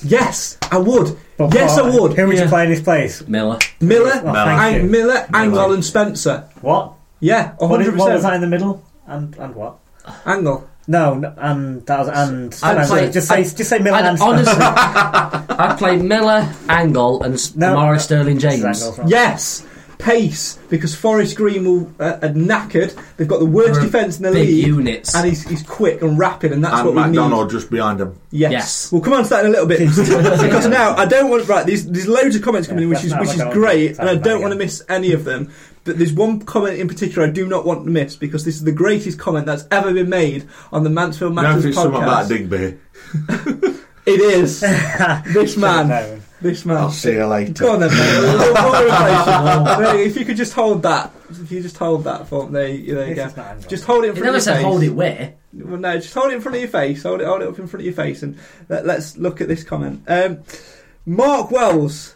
S1: Yes, I would.
S2: But
S1: yes,
S2: what-
S1: I would.
S2: Who would you
S3: Yeah.
S2: play in his place?
S3: Miller.
S1: Miller,
S2: Oh, thank
S1: Ang-
S2: you.
S1: Miller, Angol, and Spencer.
S2: What?
S1: Yeah,
S2: What,
S1: hundred
S2: is- what was
S1: percent.
S2: that in the middle? And and what?
S1: Angol.
S2: No, no and that was and.
S3: I'd
S2: no,
S3: play-
S2: just say
S3: I'd-
S2: just say Miller
S3: I'd
S2: and
S3: honestly, I'd play Miller, Angol, and S-
S2: No.
S3: Omari Sterling James.
S2: Angols, right.
S1: Yes, pace because Forest Green will uh, are knackered. They've got the worst
S3: They're
S1: defence in the
S3: Big
S1: league,
S3: units.
S1: and he's, he's quick and rapid, and that's
S4: and
S1: what we need.
S4: McDonald just behind him.
S1: Yes.
S3: Yes.
S1: We'll come on to that in a little bit because now I don't want right. There's there's loads of comments coming
S2: Yeah,
S1: in, which
S2: that's
S1: is
S2: not
S1: which
S2: like
S1: is
S2: I want
S1: great, and I don't want to miss any of them. But there's one comment in particular I do not want to miss because this is the greatest comment that's ever been made on the Mansfield
S4: You know
S1: Matters
S4: if it's something about
S1: podcast.
S4: Digby.
S1: It is this man. This man.
S4: I'll see you later.
S1: Go on then, mate. We'll- we'll replace you. There, if you could just hold that, if you just hold that for there, you, there you
S2: This
S1: go.
S2: is not Angol.
S1: Just hold it in
S3: He
S1: front
S3: never
S1: of your
S3: said
S1: face.
S3: hold it where.
S1: Well, no, just hold it in front of your face. Hold it, hold it up in front of your face, and let, us look at this comment. Um, Mark Wells,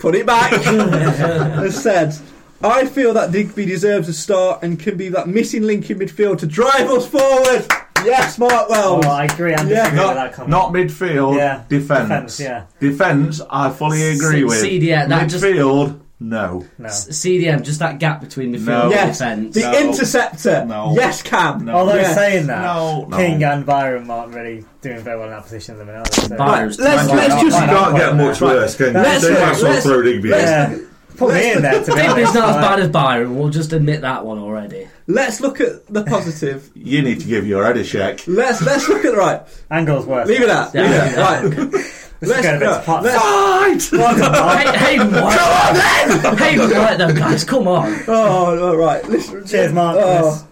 S1: put it back, has said, "I feel that Digby deserves a start and can be that missing link in midfield to drive us forward." Yes, Mark Wells.
S2: Oh, I agree. I'm
S1: Yeah.
S2: disagreeing with that
S4: Not,
S2: comment.
S4: not midfield,
S2: Yeah,
S4: defence.
S2: defence, yeah.
S4: Defence, I fully agree
S3: See-
S4: with.
S3: see, yeah, that just-
S4: midfield, No.
S2: No.
S3: S- CDM, just that gap between midfield
S4: No.
S3: and
S1: Yes,
S3: defence.
S1: the
S4: No.
S1: interceptor.
S4: No.
S1: Yes, Cam.
S4: No.
S2: Although
S1: Yes.
S2: saying that,
S4: No, no.
S2: King and Byrom aren't really doing very well in that position at the minute. are they? So-
S3: Byrom's
S1: Right, let's-
S3: trying
S1: let's
S3: to-
S1: just-
S4: You can't get much worse, can you?
S1: Let's-
S4: They might as well
S1: let's-
S4: throw Digby in.
S2: Yeah. Put me in there, to be
S3: Digby's
S2: honest.
S3: not as bad as Byrom. We'll just admit that one already.
S1: Let's look at the positive.
S4: You need to give your head a shake.
S1: let's let's look at the right.
S2: Angol's worse.
S1: Leave it at.
S3: Yeah.
S1: Leave it at. Right. let's,
S2: get a bit
S1: right,
S2: to
S1: let's-
S4: Fight!
S3: hey, Hayden White. Come on then! Hayden White, though, guys. Come on.
S1: Oh, all right. Listen,
S2: Cheers, Mark.
S1: Oh.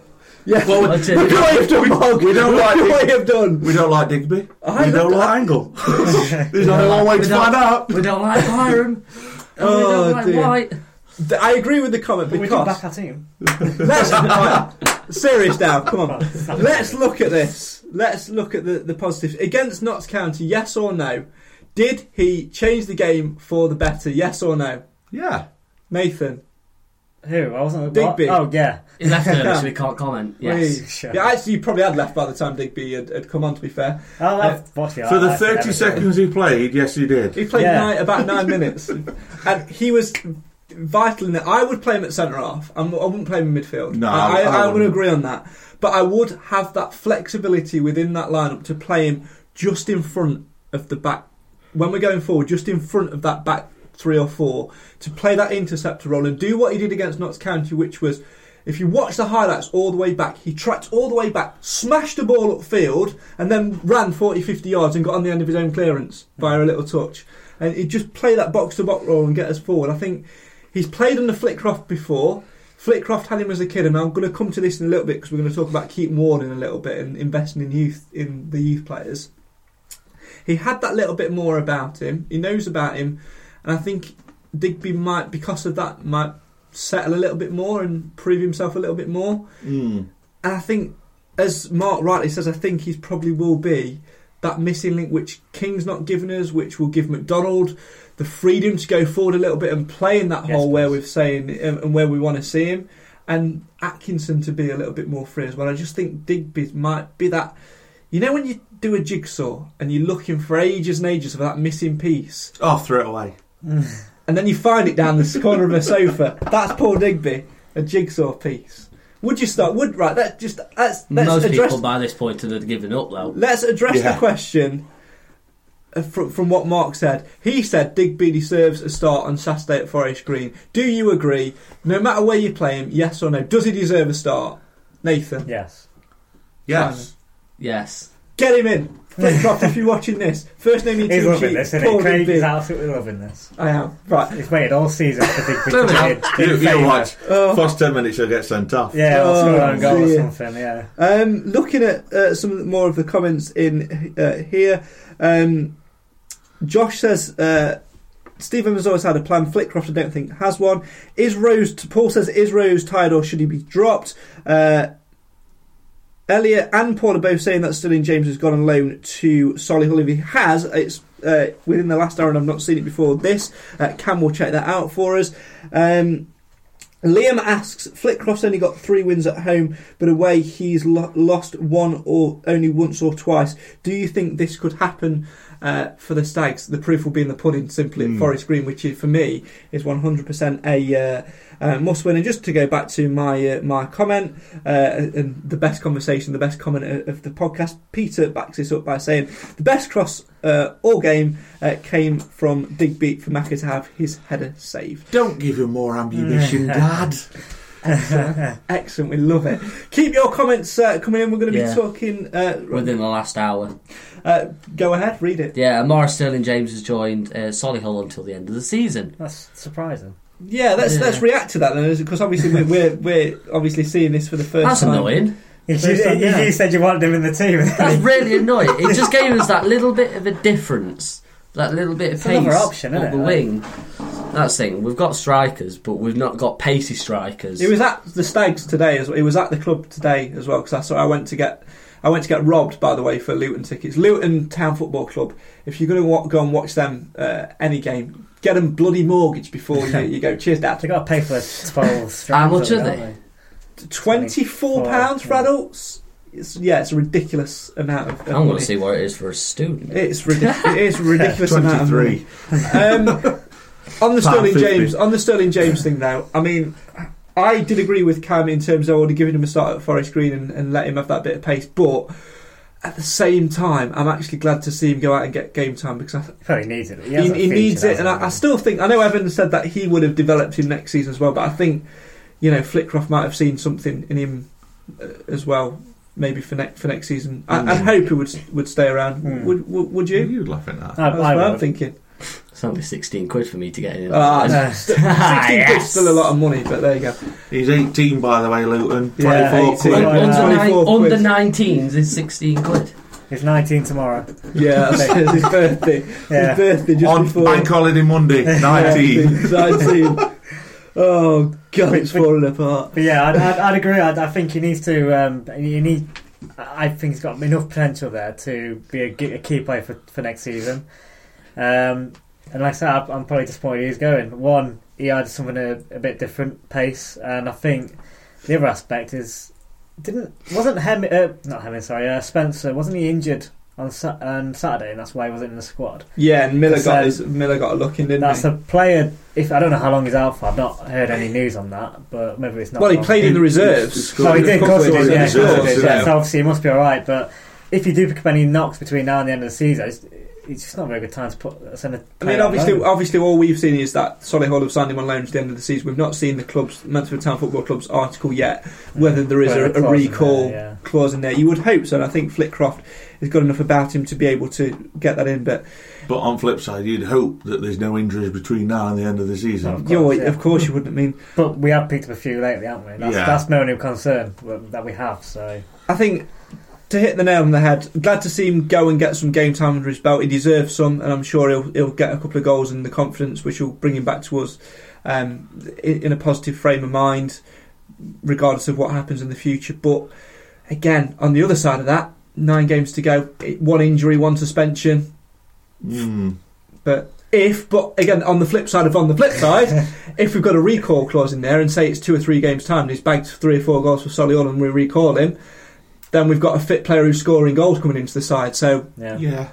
S1: Yeah.
S4: Well, we.
S1: Look at what you've done, Mark.
S4: we don't
S1: Look
S4: like
S1: what you've done.
S4: We don't like Digby.
S1: I
S4: we don't
S1: don't-
S4: like Angol. There's only one way to find out.
S3: We don't like Byrom. And we
S1: Oh,
S3: don't like
S1: dear.
S3: White.
S1: I agree with the comment because
S2: We did back our team.
S1: let's right, serious now. Come on. Let's look at this. Let's look at the the positives against Notts County. Yes or no? Did he change the game for the better? Yes or no?
S4: Yeah.
S1: Nathan.
S2: Who? I wasn't.
S1: Digby.
S2: What? Oh, yeah.
S3: He left early, so we can't comment. Yes.
S1: Wait.
S2: Sure.
S1: Yeah, actually, you probably had left by the time Digby had, had come on. To be fair,
S2: Oh, I've watched.
S4: For
S2: I
S4: the 30 seconds he played, yes, he did.
S1: he played
S2: Yeah.
S1: nine, about nine minutes, and he was vital in that. I would play him at centre half. I'm, I wouldn't play him in midfield.
S4: No,
S1: I, I,
S4: I
S1: I would
S4: wouldn't.
S1: agree on that. But I would have that flexibility within that lineup to play him just in front of the back when we're going forward, just in front of that back three or four to play that interceptor role and do what he did against Notts County, which was. If you watch the highlights all the way back, he tracked all the way back, smashed the ball upfield, and then ran 40, 50 yards and got on the end of his own clearance via a little touch. And he just play that box to box role and get us forward. I think he's played under Flitcroft before. Flitcroft had him as a kid, and I'm going to come to this in a little bit because we're going to talk about Keaton Ward in a little bit and investing in youth in the youth players. He had that little bit more about him. He knows about him, and I think Digby might, because of that, might settle a little bit more and prove himself a little bit more.
S4: Mm.
S1: And I think, as Mark rightly says, I think he probably will be that missing link which King's not given us, which will give McDonald the freedom to go forward a little bit and play in that
S2: Yes,
S1: hole where we're saying and, and where we want to see him, and Atkinson to be a little bit more free as well. I just think Digby might be that. You know when you do a jigsaw and you're looking for ages and ages for that missing piece,
S4: Oh, throw it away.
S1: and then you find it down the corner of a sofa. That's Paul Digby, a jigsaw piece. Would you start? Would right? Let's just let's let's
S3: Most
S1: address
S3: people by this point have given up, though.
S1: let's address
S4: Yeah.
S1: the question uh, from, from what Mark said. He said Digby deserves a start on Saturday at Forest Green. Do you agree? No matter where you play him, yes or no? Does he deserve a start? Nathan,
S2: Yes.
S4: Yes.
S3: Yes.
S1: Get him in. Flitcroft, if you're watching this, first name in
S2: He's
S1: team
S2: loving
S1: sheet,
S2: this, isn't
S1: Paul
S2: he? Craig
S1: Digby.
S2: is absolutely loving this.
S1: I am right.
S2: He's waited all season for Big
S3: No,
S2: to
S3: no,
S2: be in-
S4: You,
S2: in
S4: you
S2: favour.
S4: watch.
S1: Oh.
S4: First 10 minutes, you'll get sent off.
S2: Yeah, or
S1: Oh,
S2: score an own goal or
S1: dear.
S2: something, yeah.
S1: Um, looking at uh, some more of the comments in uh, here, um, Josh says uh, Stephen has always had a plan. Flitcroft, I don't think has one. Is Rose? Paul says is Rose tired or should he be dropped? Uh, Elliot and Paul are both saying that Sterling James has gone on loan to Solihull. If he has, it's uh, within the last hour, and I've not seen it before this. Uh, Cam will check that out for us. Um, Liam asks, Flitcroft's only got three wins at home, but away he's lo- lost one or only once or twice. Do you think this could happen uh, for the Stags? The proof will be in the pudding, simply at
S4: Mm.
S1: Forest Green, which is, for me is 100% a uh, uh, must win. And just to go back to my uh, my comment uh, and the best conversation, the best comment of, of the podcast, Peter backs this up by saying the best cross uh, all game uh, came from Digby for Macca to have his header saved.
S4: Don't give him more ammunition, Dad.
S1: Excellent, we love it. Keep your comments uh, coming in. We're going to be
S3: Yeah.
S1: talking. Uh,
S3: Within the last hour.
S1: uh, go ahead, read it.
S3: Yeah, Omari Sterling James has joined uh, Solihull until the end of the season.
S2: That's surprising.
S1: Yeah, let's
S3: Yeah.
S1: let's react to that then, because obviously we're, we're we're obviously seeing this for the first
S3: That's
S1: time.
S3: annoying.
S2: You, you- you said you wanted him in the team.
S3: That's really annoying. It just gave us that little bit of a difference, that little bit of
S2: It's
S3: pace
S2: another option,
S3: up the
S2: it?
S3: wing. That's the thing. We've got strikers, but we've not got pacey strikers.
S1: He was at the Stags today as well. He was at the club today as well because I saw I went to get I went to get robbed by the way for Luton tickets. Luton Town Football Club. If you're going to wa- go and watch them uh, any game, get them bloody mortgage before you, you go. Cheers, Dad.
S2: They got to pay for twelve.
S3: How much are
S2: don't
S3: they?
S1: Twenty four pounds for
S2: Yeah.
S1: adults. It's, yeah, it's a ridiculous amount of. of
S3: I'm going to see what it is for a student.
S1: It's ridiculous. it is a ridiculous amount of money.
S4: 23.
S1: Um, on the Sterling
S4: 50.
S1: James on the Sterling James thing now. I mean, I did agree with Cam in terms of I would have given him a start at Forest Green and, and let him have that bit of pace, but. At the same time, I'm actually glad to see him go out and get game time because I,
S2: He needs it. He,
S1: he, he needs it, and I, I still think I know Evan said that he would have developed him next season as well, but I think you know Flitcroft might have seen something in him uh, as well, maybe for next for next season. I, I
S4: Mm.
S1: hope he would would stay around.
S2: Mm.
S1: Would, would would you?
S4: You'd laugh at that.
S2: I,
S1: That's
S2: I
S1: what I'm thinking.
S3: It's only 16 quid for me to get in.
S1: Ah,
S2: Uh,
S1: st- sixteen quid's
S2: yes.
S1: still a lot of money, but there you go.
S4: He's 18, by the way, Luton. 24
S1: Yeah, 18.
S4: quid.
S2: Why
S3: under,
S2: not?
S3: nine,
S1: 24
S3: under 19s is 16 quid.
S2: He's 19 tomorrow.
S1: Yeah, that's his birthday.
S2: Yeah.
S1: His birthday just
S4: On
S1: before
S4: Bank Holiday Monday, 19.
S1: Yeah, 19. Oh god, it's falling apart.
S2: But yeah, I'd, I'd, I'd agree. I'd, I think he needs to. Um, he need. I think he's got enough potential there to be a, a key player for, for next season. Um, and like I said, I'm I'm probably disappointed he's going. One, he had something a, a bit different pace, and I think the other aspect is didn't wasn't Hem uh, not Hemming sorry uh, Spencer wasn't he injured on Sa- on Saturday and that's why he wasn't in the squad.
S1: Yeah, and Miller got
S2: um,
S1: his, Miller got a look in, didn't he?
S2: That's
S1: he?
S2: a player. If I don't know how long he's out for, I've not heard any news on that, but maybe it's not.
S1: well, he
S2: long.
S1: played in the reserves.
S4: He's
S2: No, he did, of course he did. Yeah, of
S4: Sure,
S2: course he did. Yeah, so obviously he must be all right. But if you do pick up any knocks between now and the end of the season, it's, it's just not a very good time to put send a.
S1: I
S2: player
S1: mean, obviously,
S2: loan.
S1: obviously, all we've seen is that Solihull have signed him on loan to the end of the season. We've not seen the club's Mansfield Town Football Club's article yet. Whether there is a,
S2: a
S1: a
S2: clause in
S1: recall
S2: there, yeah.
S1: clause in there, you would hope so. And I think Flitcroft has got enough about him to be able to get that in. But
S4: But on flip side, you'd hope that there's no injuries between now and the end of the season.
S2: Of course,
S1: you're,
S2: yeah.
S1: of course, you wouldn't mean.
S2: But we have picked up a few lately, haven't we? That's,
S4: Yeah.
S2: that's my only concern that we have. So
S1: I think to hit the nail on the head, glad to see him go and get some game time under his belt. He deserves some, and I'm sure he'll he'll get a couple of goals and the confidence, which will bring him back to us um, in, in a positive frame of mind, regardless of what happens in the future. But again, on the other side of that, nine games to go, one injury, one suspension.
S4: Mm.
S1: But if, but again, on the flip side of on the flip side, if we've got a recall clause in there and say it's two or three games time, and he's bagged three or four goals for Solihull and we recall him, then we've got a fit player who's scoring goals coming into the side. So
S2: yeah,
S4: Yeah.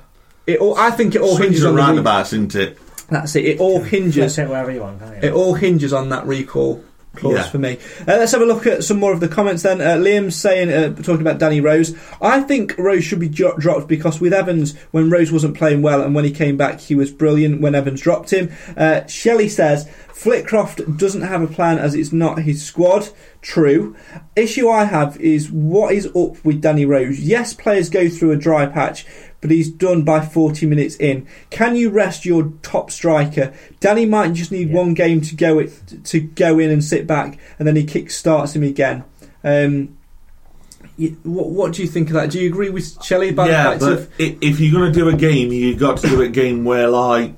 S1: it all, I think it all
S4: Swings
S1: hinges on
S4: roundabouts, isn't it?
S1: that's it. It all hinges.
S2: Flip it wherever you want. Can't
S1: It all hinges on that recall clause
S4: Yeah.
S1: for me. Uh, let's have a look at some more of the comments then. Uh, Liam's saying, uh, talking about Danny Rose. I think Rose should be dro- dropped because with Evans, when Rose wasn't playing well and when he came back, he was brilliant when Evans dropped him. Uh, Shelley says, Flitcroft doesn't have a plan as it's not his squad. True. Issue I have is what is up with Danny Rose. Yes, players go through a dry patch, but he's done by 40 minutes in. Can you rest your top striker? Danny might just need
S2: Yeah.
S1: one game to go it, to go in and sit back, and then he kick starts him again. Um, you- what, what do you think of that? Do you agree with Shelley about
S4: yeah,
S1: the fact
S4: but
S1: of
S4: if you're going to do a game, you've got to do a game where, like,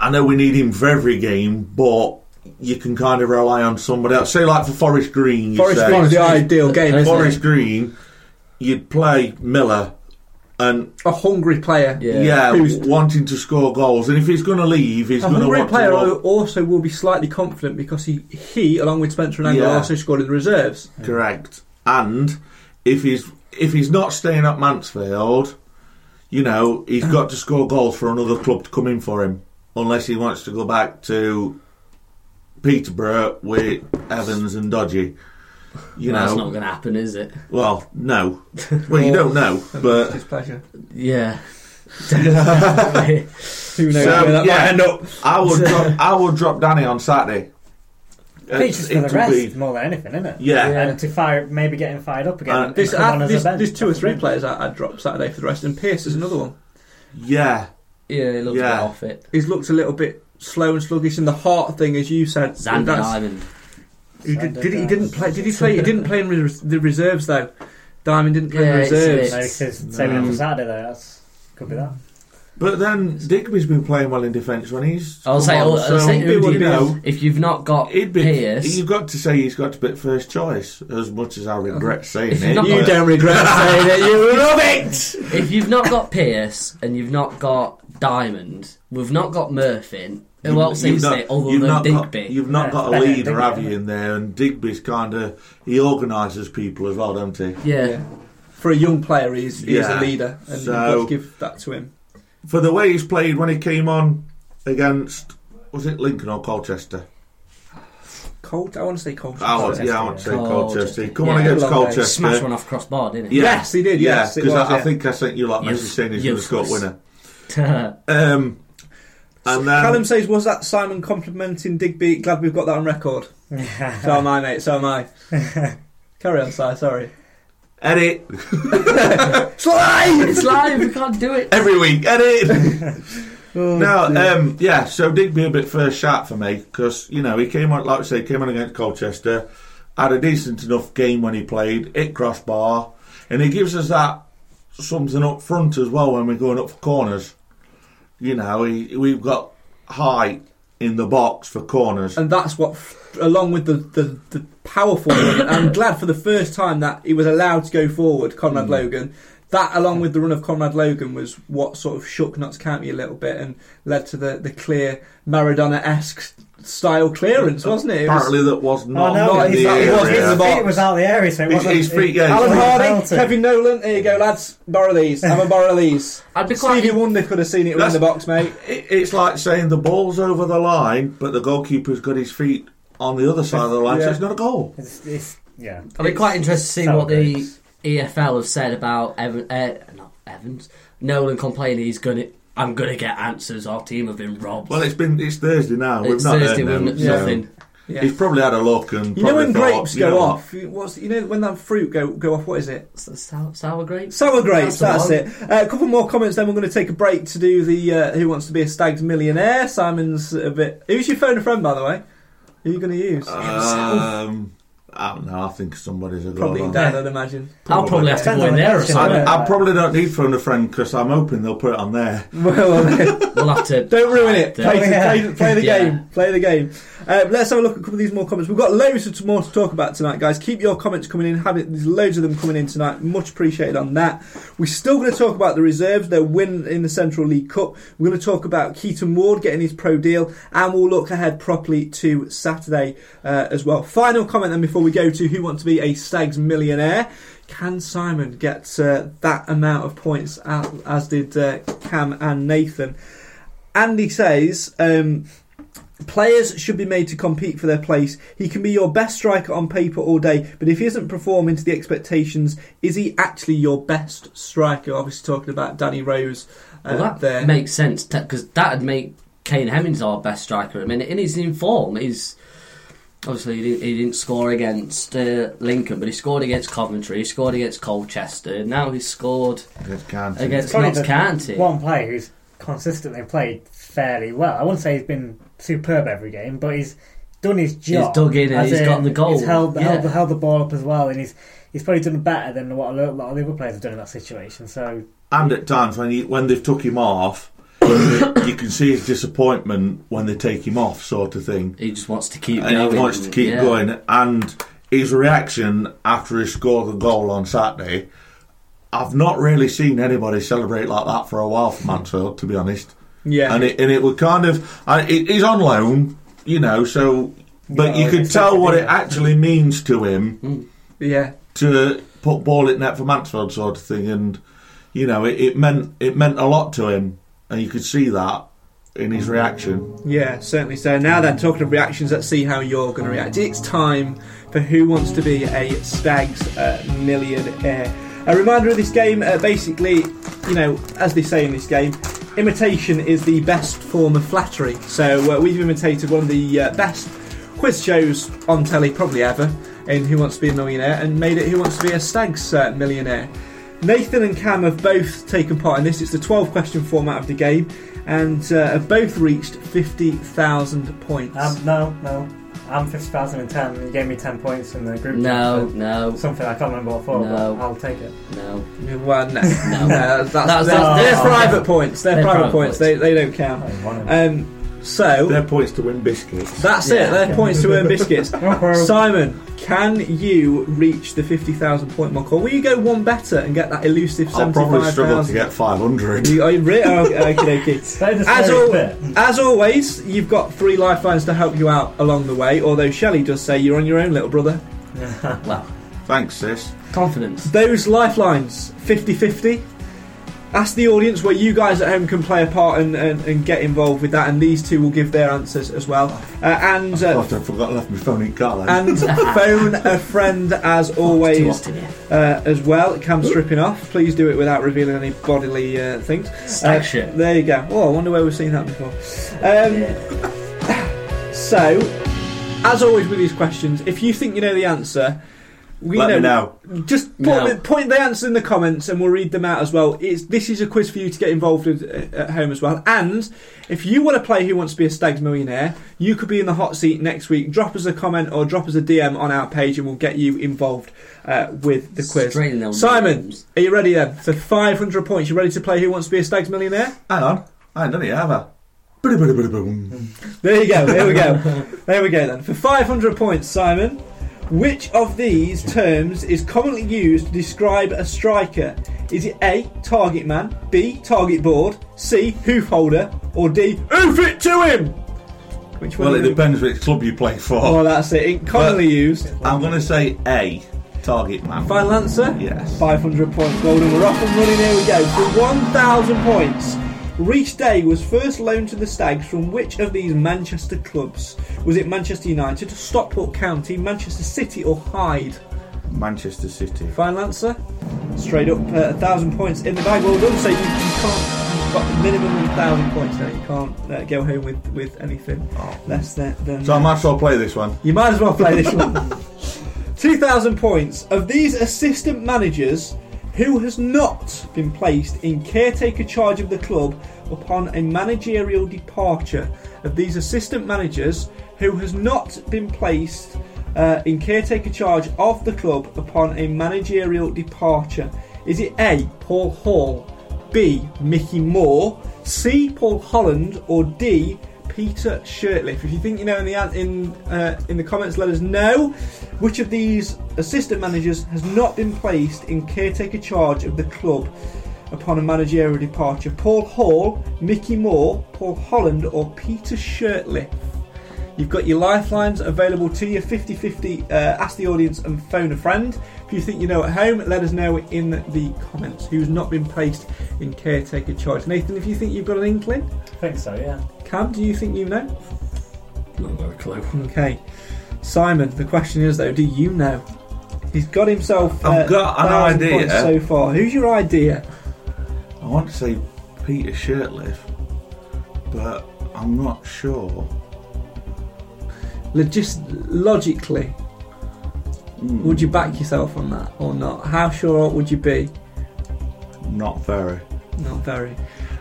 S4: I know we need him for every game, but you can kind of rely on somebody else. Say, like for Forest Green, you
S1: Forest
S4: say,
S1: Green's the ideal game? isn't?
S4: Forest Green, you'd play Miller and
S1: A hungry player.
S3: Yeah.
S4: yeah,
S1: Who's-
S4: wanting to score goals. And if he's going to leave, he's
S1: A
S4: going to
S1: hungry
S4: want
S1: player
S4: to.
S1: also will be slightly confident because he, he along with Spencer and Angol,
S4: Yeah.
S1: also scored in the reserves.
S4: Correct. And if he's if he's not staying at Mansfield, you know he's got to score goals for another club to come in for him, unless he wants to go back to Peterborough with Evans and Dodgy. You
S3: That's
S4: know,
S3: not going to happen, is it?
S4: well, no. Well, you don't know, but
S1: his pleasure.
S3: Yeah.
S1: Who knows
S4: So,
S1: where that
S4: yeah.
S1: might end up?
S4: I would drop, I would drop Danny on Saturday.
S2: Features for
S4: It
S2: the rest
S4: be-
S2: more than anything, isn't it?
S4: Yeah.
S2: And to fire, maybe getting fired up again.
S4: Uh,
S2: and
S1: There's,
S2: come on as a
S1: there's,
S2: bench.
S1: there's two or three players I, I'd drop Saturday for the rest, and Pearce is another one.
S4: Yeah,
S3: Yeah, it looks
S4: Yeah.
S3: off it.
S1: He's looked a little bit slow and sluggish, and the heart thing, as you said,
S3: Zander
S1: that's-
S3: Diamond.
S1: He did, did he, he didn't play? Did he play? He didn't play in res- the reserves though. Diamond didn't play
S3: Yeah,
S1: in
S3: it's-
S1: reserves.
S2: No,
S3: it's-
S2: saving him for Saturday though. That's could be that.
S4: but then Digby's been playing well in defence when he's.
S3: I'll
S4: come
S3: say,
S4: on,
S3: I'll,
S4: so,
S3: I'll say who
S4: you
S3: do you
S4: know,
S3: If you've not got
S4: He'd be,
S3: Pearce,
S4: You've got to say he's got to be first choice, as much as I regret saying
S3: If
S4: it.
S3: not-
S1: you
S4: but-
S1: don't regret saying it. You love it.
S3: if you've not got Pearce and you've not got Diamond, we've not got Murphy. Who else
S4: You've
S3: is
S4: not-
S3: there other
S4: you've
S3: than
S4: not got- you've not
S2: Yeah,
S4: got a leader,
S2: Digby,
S4: have you, in there? And Digby's kind of he organises people as well, don't he?
S3: yeah.
S1: Yeah. For a young player, he's, he's
S4: Yeah.
S1: a leader, and
S4: So-
S1: you've got to give that to him.
S4: For the way he's played when he came on against was it Lincoln or Colchester?
S1: Cold. I want to say Colchester.
S4: I want, yeah, I want to say
S3: Colchester.
S4: Colchester. Come on against
S1: Long way.
S4: Colchester.
S3: Smash one off crossbar, didn't
S4: Yeah.
S1: Yes, he did, yes, it
S4: because
S1: was,
S4: I, I think I sent you like message
S3: Use-
S4: saying he's going to score
S3: useless.
S4: winner. Um, and then
S1: Callum says, "Was that Simon complimenting Digby? Glad we've got that on record." so am I, mate. So am I. Carry on, Si. Sorry.
S4: edit
S1: it's live.
S3: it's live, we can't do it.
S4: every week. Edit.
S1: Oh,
S4: no, um, yeah. So Digby a bit first shot for me because you know he came on, like I say, came on against Colchester, had a decent enough game when he played, hit crossbar, and he gives us that something up front as well when we're going up for corners. You know, he, we've got height in the box for corners.
S1: and that's what, along with the the, the powerful. run, I'm glad for the first time that he was allowed to go forward, Conrad hmm. Logan. That, along with the run of Conrad Logan, was what sort of shook Notts County a little bit and led to the, the clear Maradona-esque style clearance, wasn't it? it was,
S4: Apparently, that was not,
S2: Oh, no,
S4: not in the
S1: that-
S2: his,
S1: it wasn't in the box.
S2: feet was out of the area, so it wasn't.
S4: his feet, yeah,
S1: Alan
S4: feet-
S1: Hardy. Kevin Nolan, here you go, lads. Borrow these. Have a borrow these.
S3: I'd be quite.
S1: Stevie Wonder could have seen it in the box, mate.
S4: It- It's like saying the ball's over the line, but the goalkeeper's got his feet on the other side of the line, so it's not a goal.
S2: It's, it's, yeah.
S3: I'd be quite interested to see what the. EFL have said about Evan, uh, not Evans, Nolan complaining he's gonna. I'm gonna get answers. Our team have been robbed.
S4: Well, it's been it's Thursday now. We've
S3: it's
S4: not
S3: Thursday
S4: heard
S3: with
S4: them,
S3: n-
S4: so
S3: nothing.
S1: Yeah.
S4: He's probably had a look and
S1: You know
S4: probably
S1: when
S4: thought,
S1: grapes
S4: you
S1: go
S4: know
S1: off? What's you know when that fruit go go off? What is it?
S3: Sour, sour grapes.
S1: Sour grapes.
S3: That's
S1: That's, it. Uh, a couple more comments. Then we're going to take a break to do the uh, Who Wants to Be a Stag's Millionaire. Simon's a bit. Who's your phone a friend, by the way? Who are you going to use?
S4: Um, I don't know. I think somebody's a good
S1: Probably
S4: one.
S1: Dan, I'd imagine.
S3: I'll probably have to go in there or something.
S4: I, I probably don't need phone a friend because I'm hoping they'll put it on there.
S1: well,
S3: We'll have to.
S1: don't ruin it. Play,
S2: yeah.
S1: play, play the
S3: Yeah.
S1: game. Play the game. Uh, let's have a look at a couple of these more comments. We've got loads of more to talk about tonight, guys. Keep your comments coming in. Have it, there's loads of them coming in tonight. Much appreciated on that. We're still going to talk about the reserves, their win in the Central League Cup. We're going to talk about Keaton Ward getting his pro deal, and we'll look ahead properly to Saturday uh, as well. Final comment then before we go to who wants to be a Stags millionaire. Can Simon get uh, that amount of points, as, as did uh, Cam and Nathan? Andy says. Um, Players should be made to compete for their place. He can be your best striker on paper all day, but if he isn't performing to the expectations, is he actually your best striker? Obviously, talking about Danny Rose uh,
S3: Well, that
S1: there.
S3: makes sense because that'd make Kane Hemmings our best striker at the minute, and he's in form. He's obviously he didn't, he didn't score against uh, Lincoln, but he scored against Coventry. He scored against Colchester. Now he's scored
S4: Against Canty.
S3: against Notts County.
S2: One player who's consistently played fairly well. I wouldn't say he's been superb every game, but he's done his job.
S3: He's dug in and
S2: as
S3: he's got the goal.
S2: He's held, held,
S3: Yeah.
S2: held the ball up as well, and he's he's probably done better than what a lot of the other players have done in that situation. So
S4: And at times when he, when they've took him off, you can see his disappointment when they take him off, sort of thing.
S3: He just wants to keep
S4: and
S3: going.
S4: he wants to keep
S3: yeah.
S4: going. And his reaction after he scored the goal on Saturday, I've not really seen anybody celebrate like that for a while from Mansfield, to be honest.
S1: yeah,
S4: And it and it was kind of I it, he's on loan, you know, so but
S2: Yeah,
S4: you could tell what it actually means to him hmm.
S1: yeah,
S4: to put ball in net for Mansfield, sort of thing, and you know it, it meant it meant a lot to him, and you could see that in his reaction.
S1: yeah, certainly. So now then, talking of reactions, let's see how you're going to react. It's time for Who Wants to Be a Stags uh, Millionaire. A reminder of this game, uh, basically, you know, as they say in this game, imitation is the best form of flattery. So uh, we've imitated one of the uh, best quiz shows on telly, probably ever, in Who Wants to Be a Millionaire, and made it Who Wants to Be a Stags uh, Millionaire. Nathan and Cam have both taken part in this. It's the 12 question format of the game, and uh, have both reached 50,000 points.
S2: um, no, no, I'm fifty thousand and ten. You gave me ten points in the group.
S3: No,
S2: chat,
S3: no,
S2: something I can't remember what for.
S3: No.
S2: But I'll take it.
S3: no.
S1: well, no, no, that's,
S3: That's-
S1: they're,
S3: that's-
S1: they're
S2: that's-
S1: private points. They're,
S3: They're
S1: private,
S3: private
S1: points.
S3: points.
S1: They, they don't count.
S2: Oh, one of.
S1: Um, so
S4: Their points to win biscuits.
S1: that's
S3: Yeah.
S1: it. They're points to earn biscuits. Simon, can you reach the 50,000 point mark, or will you go one better and get that elusive
S4: I'll probably struggle to get five hundred.
S1: You- Are you re- oh, okay, okay. As, al- as always, you've got three lifelines to help you out along the way. Although Shelley does say you're on your own, little brother.
S3: Well,
S4: Thanks, sis.
S3: confidence.
S1: Those lifelines 50 50, ask the audience where you guys at home can play a part and, and, and get involved with that, and these two will give their answers as well. Uh, and
S4: Oh,
S1: uh,
S4: I forgot I left my phone in car. then.
S1: and phone a friend as always
S3: hot in
S1: uh, as well. Cam stripping off. Please do it without revealing any bodily uh, things.
S3: Stag.
S1: There you go. Oh, I wonder where we've seen that before. Um, so, as always with these questions, if you think you know the answer, we
S4: Let
S1: know.
S4: me know.
S1: Just put,
S3: No.
S1: the, point the answer in the comments, and we'll read them out as well. It's this is a quiz for you to get involved with uh, at home as well. And if you want to play Who Wants to Be a Stags Millionaire, you could be in the hot seat next week. Drop us a comment or drop us a DM on our page, and we'll get you involved uh, with the quiz.
S3: Straight
S1: Simon,
S3: names.
S1: are you ready then? For 500 points, you ready to play Who Wants to Be a Stags Millionaire?
S4: Hang on, I ain't done it yet, have I?
S1: There you go. There we go. There we go then. For 500 points, Simon, which of these terms is commonly used to describe a striker? Is it A, target man, B, target board, C, hoof holder, or D, hoof it to him? Which one?
S4: Well, it? depends which club you play for.
S1: Oh, that's it. it commonly used.
S4: I'm going to say A, target man.
S1: Final answer?
S4: Yes.
S1: 500 points. golden. We're off and running. Here we go. For 1,000 points. Rhys Day was first loaned to the Stags from which of these Manchester clubs? Was it Manchester United, Stockport County, Manchester City, or Hyde?
S4: Manchester City.
S1: Final answer? Straight up, uh, 1,000 points in the bag. Well done. So you, you can't. You've got a minimum of 1,000 points now. You can't uh, go home with, with anything less than. than
S4: So I might as well play this one.
S1: you might as well play this one. 2,000 points. Of these assistant managers, who has not been placed in caretaker charge of the club upon a managerial departure? Of these assistant managers, who has not been placed uh, in caretaker charge of the club upon a managerial departure? Is it A. Paul Hall, B. Mickey Moore, C. Paul Holland, or D. Peter Shirtliff. If you think you know in the in uh, in the comments, let us know which of these assistant managers has not been placed in caretaker charge of the club upon a managerial departure. Paul Hall, Mickey Moore, Paul Holland, or Peter Shirtliff. You've got your lifelines available to you 50 50. Uh, ask the audience and phone a friend. If you think you know at home, let us know in the comments who's not been placed in caretaker charge. Nathan, if you think you've got an inkling,
S2: I think so, yeah.
S1: Cam, do you think you know?
S3: Not got a clue.
S1: Okay. Simon, the question is though, do you know? He's got himself.
S4: I've
S1: uh,
S4: got an
S1: 1,000
S4: idea.
S1: points so far. Who's your idea?
S4: I want to say Peter Shirtliff, but I'm not sure.
S1: Logis- logically,
S4: Hmm.
S1: would you back yourself on that or not? How sure would you be?
S4: Not very.
S1: Not very.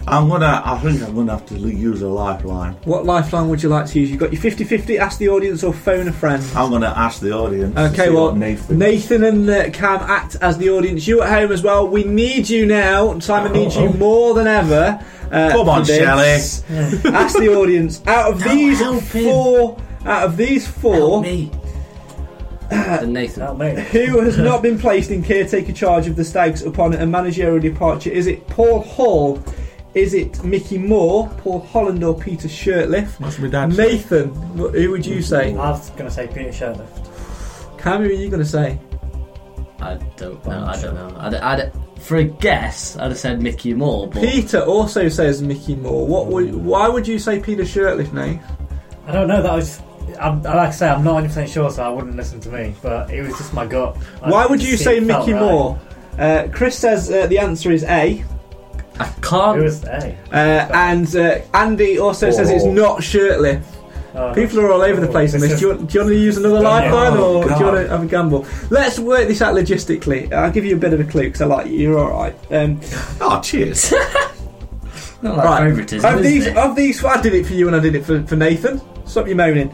S4: I'm gonna. I think I'm gonna have to use a lifeline.
S1: What lifeline would you like to use? You've got your 50 50, ask the audience or phone a friend.
S4: I'm gonna ask the audience.
S1: Okay, well,
S4: what Nathan.
S1: Nathan and uh, Cam act as the audience. You at home as well. We need you now. Simon needs you more than ever. Uh,
S4: Come on,
S1: for this. Ask the audience. Out of
S3: No,
S1: these
S3: help him.
S1: four, out of these four,
S3: me. and Nathan.
S2: Help me.
S1: who has not been placed in caretaker charge of the Stags upon a managerial departure? Is it Paul Hall? Is it Mickey Moore, Paul Holland, or Peter Shirtliff?
S4: Must be dad.
S1: Nathan, wh- who would you say?
S2: I was going to say Peter Shirtliff.
S1: Cam, who are you going to say?
S3: I don't know. I don't know. I'd, I'd, for a guess, I'd have said Mickey Moore, but
S1: Peter also says Mickey Moore. What would? Why would you say Peter Shirtliff, Nate?
S2: I don't know, that was. I'm, like I say, I'm not 100% sure, so I wouldn't listen to me, but it was just my gut. I
S1: Why would you say Mickey
S2: right.
S1: Moore? Uh, Chris says uh, the answer is A,
S3: I can't.
S2: was A.
S1: uh, and uh, Andy also says it's
S4: Oh.
S1: not Shirtliff.
S2: Oh,
S1: People are all over the place on this. Do you, want, do you want to use another lifeline
S4: Oh,
S1: or do you want to have a gamble? Let's work this out logistically. I'll give you a bit of a clue because I like you. You're all right. Um,
S4: Oh, cheers.
S3: Not like
S1: right.
S3: favouritism,
S1: Of
S3: is
S1: these,
S3: it?
S1: of these, I did it for you and I did it for, for Nathan. Stop your moaning.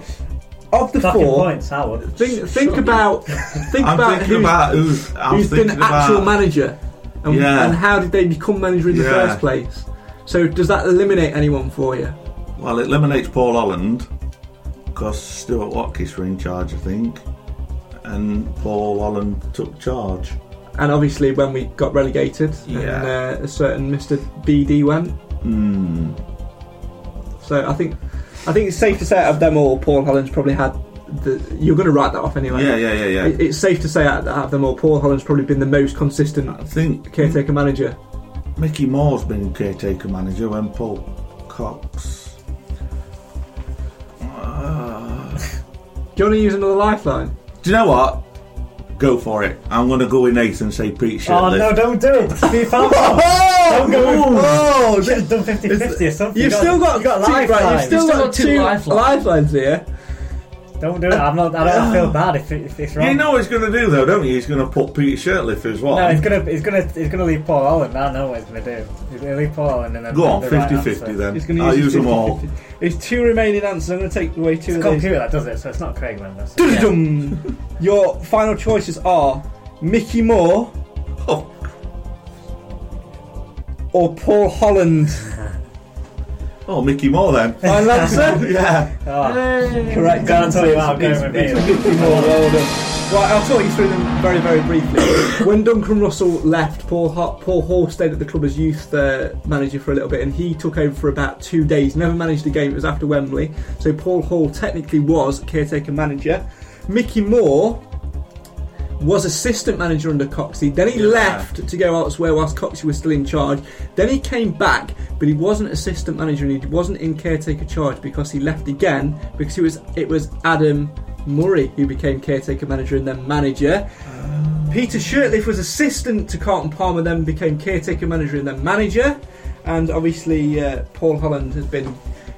S1: Of the
S2: Fucking
S1: four,
S2: points, Howard.
S1: think think
S3: Shut
S1: about think
S4: I'm
S1: about
S4: thinking
S1: who's,
S4: about who's. I'm
S1: who's been
S4: thinking
S1: actual
S4: about,
S1: manager and,
S4: Yeah.
S1: and how did they become manager in the
S4: Yeah.
S1: first place. So does that eliminate anyone for you?
S4: Well, it eliminates Paul Holland because Stuart Watkiss were in charge, I think, and Paul Holland took charge.
S1: And obviously, when we got relegated,
S4: Yeah.
S1: and uh, a certain Mr. BD went.
S4: Hmm.
S1: So I think I think it's safe to say out of them all, Paul Holland's probably had the. You're going to write that off anyway.
S4: Yeah, yeah, yeah, yeah.
S1: It- It's safe to say out out of them all, Paul Holland's probably been the most consistent
S4: I think
S1: caretaker manager.
S4: Mickey Moore's been caretaker manager when Paul Cox.
S1: Do you want to use another lifeline?
S4: Do you know what? Go for it. I'm going to go with Nathan and say Pete
S2: Oh no, don't do it. Steve Falcon. Oh, don't go.
S1: Oh,
S2: Should have done 50-50 or something.
S1: You've
S2: You
S1: still got,
S2: you got a
S1: two,
S2: lifeline.
S1: right, you've still,
S3: You've still
S1: got,
S3: got two
S1: two
S3: lifelines.
S1: lifelines here.
S2: Don't do it. I'm not. I don't feel bad if, it, if it's wrong.
S4: You know what he's going to do though, don't you? He's going to put Peter Shirtliff as well.
S2: No, he's gonna, he's gonna, he's gonna leave Paul Holland. I know what he's gonna do. He's gonna leave Paul Holland and then
S4: Go on,
S2: the right
S4: 50
S2: answer.
S4: 50 then.
S1: He's going to
S4: I'll
S1: use,
S4: use
S1: his
S4: them all.
S1: 50-50. It's two remaining answers. I'm going to take away two
S2: It's a
S1: of these.
S2: computer that does it, so it's not Craig Mendes.
S1: Dum-dum. Your final choices are Mickey Moore
S4: Oh,
S1: or Paul Holland.
S4: oh, Mickey Moore then.
S1: Final answer?
S4: yeah.
S2: Oh,
S1: Correct.
S2: Can't tell you
S1: answer.
S2: what I'm going
S1: It's- it's. Mickey Moore. Well done. Right, I'll talk you through them very, very briefly. when Duncan Russell left, Paul Ho- Paul Hall stayed at the club as youth uh, manager for a little bit, and he took over for about two days. Never managed a game. It was after Wembley, so Paul Hall technically was caretaker manager. Mickey Moore was assistant manager under Coxey. Then he
S4: Yeah.
S1: left to go elsewhere whilst Coxey was still in charge. Then he came back, but he wasn't assistant manager and he wasn't in caretaker charge because he left again because it was it was Adam Murray who became caretaker manager and then manager. Peter Shirtliff was assistant to Carlton Palmer, then became caretaker manager and then manager. And obviously, uh, Paul Holland has been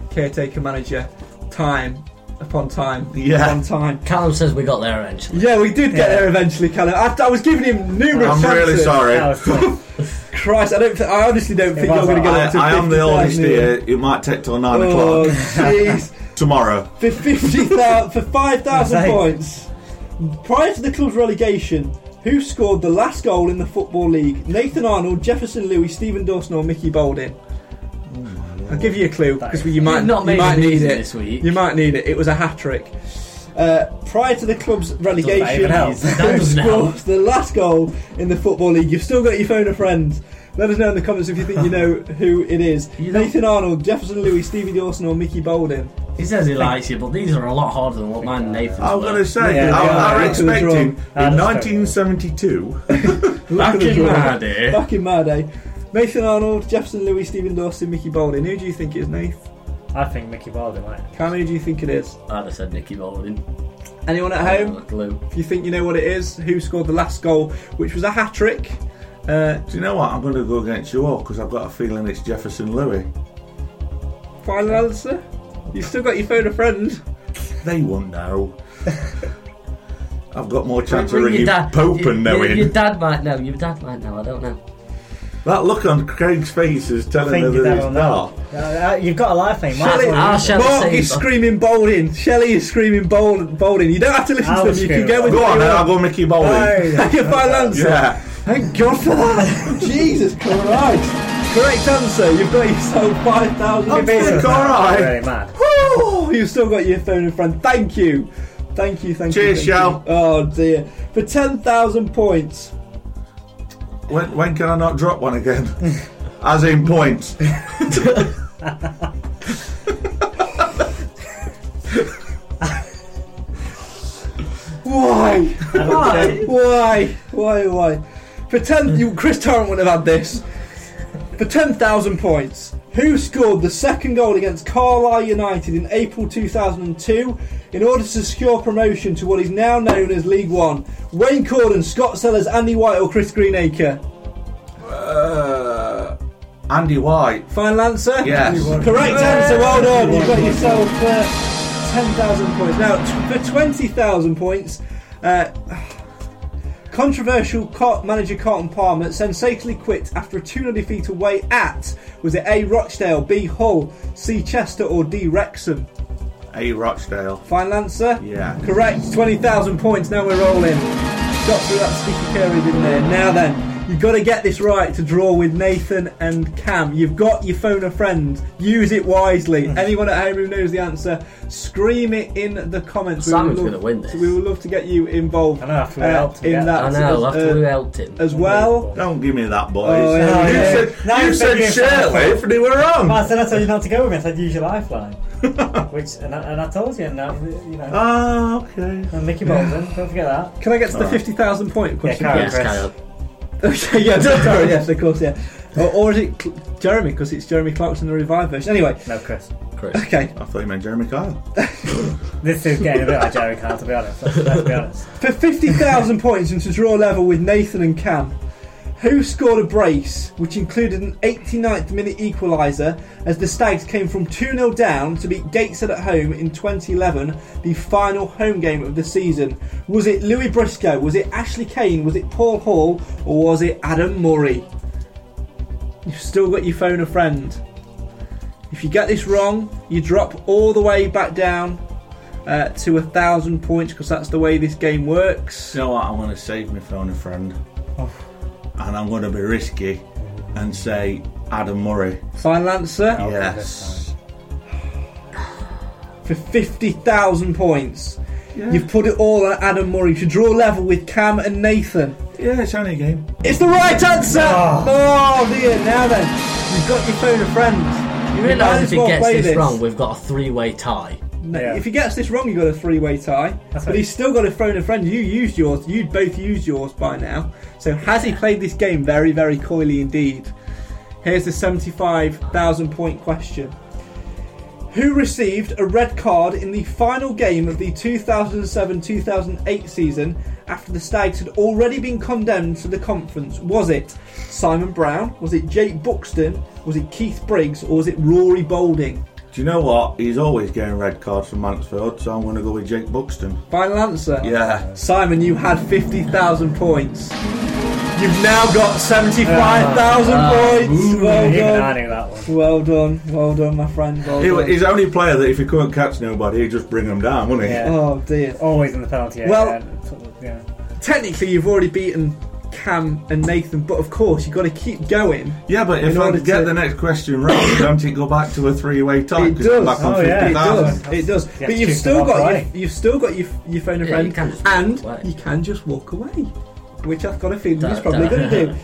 S1: caretaker manager time upon time
S4: Yeah.
S1: upon time.
S3: Callum says we got there eventually.
S1: Yeah, we did get
S2: Yeah.
S1: there eventually, Callum. I, I was giving him numerous
S4: I'm
S1: chances.
S4: really sorry.
S2: That was tough.
S1: Christ, I don't. Th- I honestly don't think you're going to get
S4: I,
S1: up to
S4: I am the
S1: 50,000
S4: oldest here. It might take till 9
S1: Oh,
S4: o'clock
S1: jeez.
S4: tomorrow.
S1: for fifty thousand for five thousand points. Prior to the club's relegation, who scored the last goal in the football league? Nathan Arnold, Jefferson Louis, Stephen Dawson, or Mickey Boulding? I'll give you a clue because you might
S3: You've not
S1: you might need it
S3: this week.
S1: You might need it. It was a hat trick. Uh, prior to the club's relegation, who
S3: That doesn't
S1: scored the last goal in the football league? You've still got your phone a friend. Let us know in the comments if you think you know who it is.
S3: You don't-
S1: Nathan Arnold, Jefferson Louis, Stevie Dawson, or Mickey Boulding.
S3: He says he likes you, but these are a lot harder than what mine Nathan.
S4: I'm going to say,
S2: Yeah,
S4: I,
S2: they
S4: I
S2: are.
S4: was
S1: Look at the
S4: expecting.
S2: Ah,
S4: in 1972.
S3: Back in my day.
S1: Back in my day. Nathan Arnold, Jefferson Louis, Stephen Dawson, Mickey Boulding. Who do you think it is, Nath?
S2: I think Mickey Baldwin might.
S1: Cam, who do you think it is?
S3: I'd have said Nicky Baldwin.
S1: Anyone at home?
S3: a clue.
S1: If you think you know what it is, who scored the last goal, which was a hat trick? Uh,
S4: Do you know what? I'm going to go against you all because I've got a feeling it's Jefferson Louis.
S1: final answer? You've still got your phone a friend.
S4: They won't know. I've got more chance of
S3: Ring
S4: ringing
S3: your dad.
S4: Pope
S3: Your-
S4: and
S3: your-
S4: knowing.
S3: Your dad might know. Your dad might know. I don't know.
S4: That look on Craig's face is telling
S2: think
S4: her that
S2: dad
S4: it's not.
S2: Uh, you've got a life Might
S1: Shelley,
S2: as well
S3: Ah. Shelley.
S1: Mark
S3: Saber.
S1: is screaming Boulding. Shelley is screaming Bold- Boulding. You don't have to listen
S2: I'll
S1: to them. You can go with
S4: Go on, then I'll
S1: want.
S4: go Mickey Bowling.
S2: Hey.
S1: Your final answer.
S4: Yeah.
S1: Thank God for that. Jesus Christ. Correct answer. You've got yourself 5,000.
S4: I'm
S2: Basically,
S4: think all right.
S2: Really mad.
S1: Woo! You've still got your phone in front. Thank you. Thank you, thank
S4: Cheers,
S1: you. thank
S4: Shell.
S1: Oh dear. For 10,000 points.
S4: When, when can I not drop one again? As in points.
S1: Why?
S2: Why?
S1: Why? Why? Why? For 10. You, Chris Tarrant would have had this. For 10,000 points. Who scored the second goal against Carlisle United in April 2002 in order to secure promotion to what is now known as League One? Wayne Corden, Scott Sellars, Andy White, or Chris Greenacre?
S4: Uh, Andy White.
S1: Final answer?
S4: Yes.
S1: Correct answer, well done. You've got yourself uh, 10,000 points. Now, t- for 20,000 points, uh, controversial Car- manager Carlton Palmer sensationally quit after a 2 0 defeat away at, was it A. Rochdale, B. Hull, C. Chester, or D. Wrexham?
S4: A. Rochdale.
S1: Final answer?
S4: Yeah.
S1: Correct, 20,000 points. Now we're rolling. Got through that sticky period in there. Now then, you've got to get this right to draw with Nathan and Cam. You've got your phone a friend. Use it wisely.
S3: Hmm.
S1: Anyone at home who knows the answer, scream it in the comments. We
S3: Simon's
S1: would
S3: gonna
S1: love-
S3: win this.
S1: We would love to get you involved uh,
S2: I know, after we helped him
S1: in that
S3: I know.
S1: as,
S3: After
S1: uh,
S3: we helped him.
S1: as well.
S4: Don't give me that, boys.
S1: Oh, yeah,
S4: you
S1: yeah.
S4: said,
S2: Now
S4: you
S2: you're
S4: said
S2: thinking
S4: Shirley, and you were
S2: Well,
S4: wrong.
S2: I said I told you not to go with me. I said use your lifeline. Which and I, and I told you, and now you know.
S4: Ah, okay.
S2: and Mickey Bolton, don't forget that.
S1: Can I get to the
S4: Alright.
S1: 50,000 point question?
S2: carry
S3: yes,
S1: please?
S3: Kyle.
S1: Okay, yeah, sorry, yes, of course, yeah. Or, or is it Cl- Jeremy? Because it's Jeremy Clarkson, the revived version. Anyway,
S2: No, Chris.
S3: Chris.
S1: okay.
S4: I thought you meant Jeremy Kyle.
S2: This is getting a bit like Jerry Kyle, to be honest. Let's, let's be honest.
S1: For 50,000 points and to draw level with Nathan and Cam, who scored a brace which included an 89th minute equaliser as the Stags came from 2 0 down to beat Gateshead at home in 2011, the final home game of the season? Was it Louis Briscoe? Was it Ashley Kane? Was it Paul Hall? Or was it Adam Murray? You've still got your phone a friend. If you get this wrong, you drop all the way back down uh, to a thousand points because that's the way this game works.
S4: You know what? I'm going to save my phone a friend. And I'm going to be risky and say Adam Murray.
S1: Final answer
S4: Yes.
S1: for 50,000 points. You've put it all on Adam Murray to draw level with Cam and Nathan.
S4: Yeah, it's only a game.
S1: It's the right answer! Ah. Oh, dear, now then, you've got your phone a friend.
S3: You
S1: might
S3: realise if he gets
S1: play
S3: this, wrong, we've got a three-way tie.
S1: No,
S2: Yeah.
S1: If he gets this wrong, you've got a three way tie.
S2: That's
S1: but
S2: right.
S1: he's still got a phone a friend. You used yours. You'd both used yours by now. So has he played this game very, very coyly indeed? Here's the 75,000 point question. Who received a red card in the final game of the 2007 2008 season after the Stags had already been condemned to the conference? Was it Simon Brown? Was it Jake Buxton? Was it Keith Briggs? Or was it Rory Boulding?
S4: Do you know what? He's always getting red cards from Mansfield, so I'm going to go with Jake Buxton.
S1: Final answer?
S4: Yeah.
S1: Simon, you had 50,000 points. You've now got 75,000 ah. points. Well
S2: Even I
S1: done.
S2: knew that one.
S1: Well done. Well done, my friend. Well
S4: He,
S1: done.
S4: he's the only player that if he couldn't catch nobody, he'd just bring them down, wouldn't he?
S2: Yeah.
S1: Oh, dear.
S2: Always in the penalty area.
S1: Well-
S2: yeah.
S1: Technically, you've already beaten Cam and Nathan, but of course, you've got to keep going.
S4: Yeah, but
S1: In
S4: if I
S1: order
S4: get
S1: to-
S4: the next question right, don't it go back to a three-way tie?
S1: It
S4: 'Cause I'm
S1: does.
S4: back on
S2: Oh, yeah,
S1: It does. It does.
S2: You have
S1: But
S2: to
S1: you've
S2: choose to
S1: still got your,
S2: away.
S1: you've still got your, your phone a
S3: Yeah,
S1: friend,
S3: you can just walk
S1: and
S3: away.
S1: you can just walk away, which I've got a feeling he's probably going to do.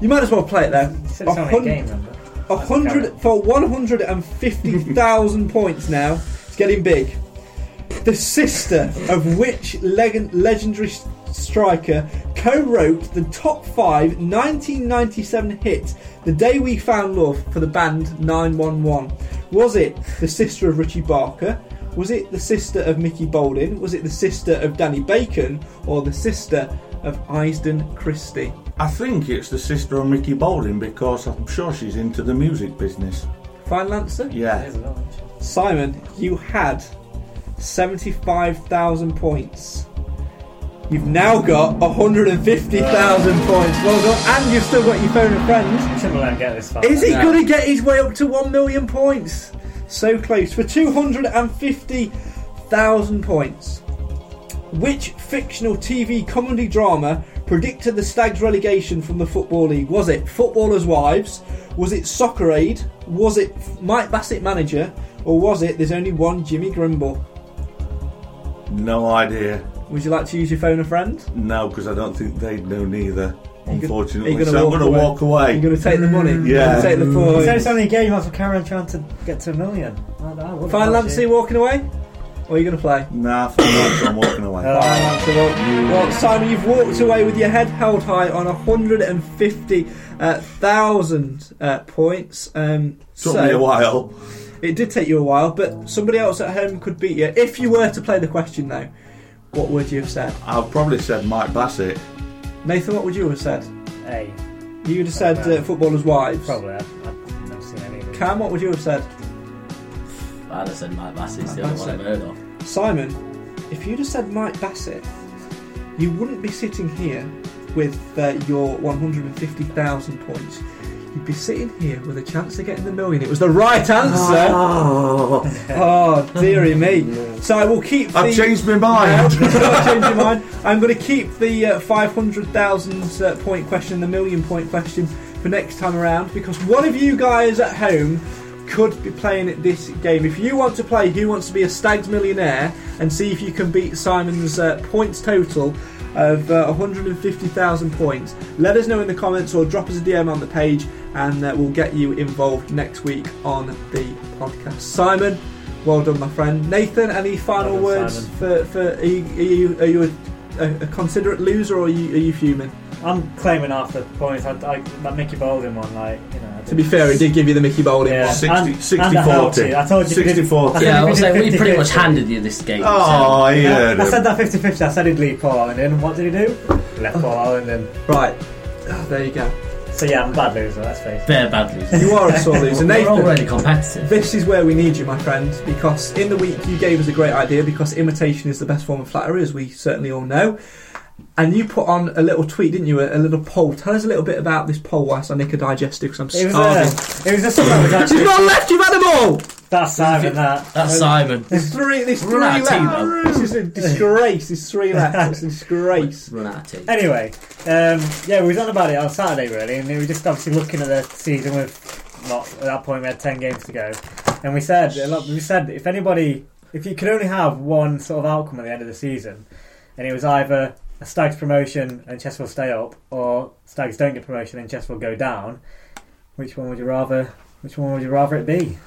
S1: You might as well play it though.
S2: It's
S1: A
S2: only a
S1: hun-
S2: game.
S1: A hundred for one hundred and fifty thousand points now. It's getting big. The sister of which leg- legendary s- striker co-wrote the top five 1997 hit "The Day We Found Love" for the band 911? Was it the sister of Richie Barker? Was it the sister of Mickey Baldwin? Was it the sister of Danny Bacon? Or the sister of Iyseden Christie?
S4: I think it's the sister of Mickey Baldwin because I'm sure she's into the music business.
S1: Final answer?
S4: Yeah.
S2: It is a lot, isn't it?
S1: Simon, you had 75,000 points. You've now got 150,000 points. Well done. And you've still got your phone and friends.
S2: Shouldn't let him get this far.
S1: Is he
S3: Yeah.
S1: going to get his way up to 1 million points? So close. For 250,000 points. Which fictional TV comedy drama predicted the Stags relegation from the Football League? Was it Footballers' Wives? Was it Soccer Aid? Was it Mike Bassett Manager? Or was it There's Only One Jimmy Grimble?
S4: No idea.
S1: Would you like to use your phone a friend?
S4: No, because I don't think they'd know neither. Unfortunately,
S1: Are you gonna
S4: so I'm going to walk away.
S1: You're going to take the money? You're
S4: Yeah.
S1: gonna take the
S2: He said it's
S1: points.
S2: only a game, that's what Karen trying to get to a million. I, I wouldn't
S1: Final
S2: watch
S1: answer,
S2: it.
S1: you walking away? Or are you going to play?
S4: Nah, for once I'm walking away.
S2: Uh,
S1: Final answer. Well, well, Simon, you've walked away with your head held high on 150,000 uh, points. Um,
S4: Took
S1: so
S4: me a while.
S1: It did take you a while, but somebody else at home could beat you. If you were to play the question, though, what would you have said?
S4: I've probably said Mike Bassett.
S1: Nathan, what would you have said?
S2: Hey,
S1: You would have said uh, footballers' wives.
S2: probably. I've, I've never seen any of them.
S1: Cam, what would you have said?
S3: I'd have said Mike Bassett's the
S1: Mike
S3: only one I've
S1: Bassett.
S3: heard of.
S1: Simon, if you'd have said Mike Bassett, you wouldn't be sitting here with uh, your 150,000 points. You'd be sitting here with a chance of getting the million. It was the right answer. Oh, dearie me. So I will keep. The,
S4: I've changed my
S1: No,
S4: mind.
S1: you've changed your mind. I'm going to keep the uh, 500,000 uh, point question, the million point question, for next time around because one of you guys at home could be playing this game. If you want to play Who Wants to Be a Stags Millionaire and see if you can beat Simon's uh, points total of uh, 150,000 points, let us know in the comments or drop us a DM on the page and uh, we'll get you involved next week on the podcast. Simon, well done, my friend. Nathan, any final
S2: Well done,
S1: words
S2: Simon.
S1: for, for are you, are you, are you a, a, a considerate loser or are you, are you fuming?
S2: I'm claiming half the points. I, I, that Mickey Baldwin one, like you know.
S1: To be fair, he did give you the Mickey Bowling
S2: Yeah.
S1: one.
S4: 60,
S2: And-
S4: 60
S2: and I helped
S4: 40.
S2: you. I told you if you
S4: 60
S2: did-
S4: 40.
S2: I
S3: Yeah, I was
S2: you
S3: saying we pretty much handed you this game.
S4: Oh,
S2: Yeah,
S4: yeah.
S2: I said that 50-50. I said he'd leave Paul Allen in. What did he do? Left Paul Allen in.
S1: Right. Ah, there you go.
S2: So yeah, I'm a bad loser. Let's face it.
S3: Bare bad loser.
S1: You are a sore loser.
S3: We're already competitive.
S1: This is where we need you, my friend, because in the week you gave us a great idea because imitation is the best form of flattery, as we certainly all know. And you put on a little tweet, didn't you? A, a little poll. Tell us a little bit about this poll whilst I nick a digestive because I'm
S2: It was,
S1: starving.
S2: uh, it was just something that was
S1: She's not left. You've had them all.
S2: That's Simon. That.
S3: That's Simon.
S1: There's three. There's three
S3: Run out of tea,
S1: left.
S3: though.
S1: This is a disgrace. There's three left. It's a disgrace.
S3: Run out of tea.
S2: Anyway, um, yeah, we was on about it on Saturday really, and we were just obviously looking at the season with not at that point we had ten games to go, and we said a lot- we said if anybody if you could only have one sort of outcome at the end of the season, and it was either a Stags promotion and Chesterfield stay up, or Stags don't get promotion and Chesterfield go down, which one would you rather? Which one would you rather it be?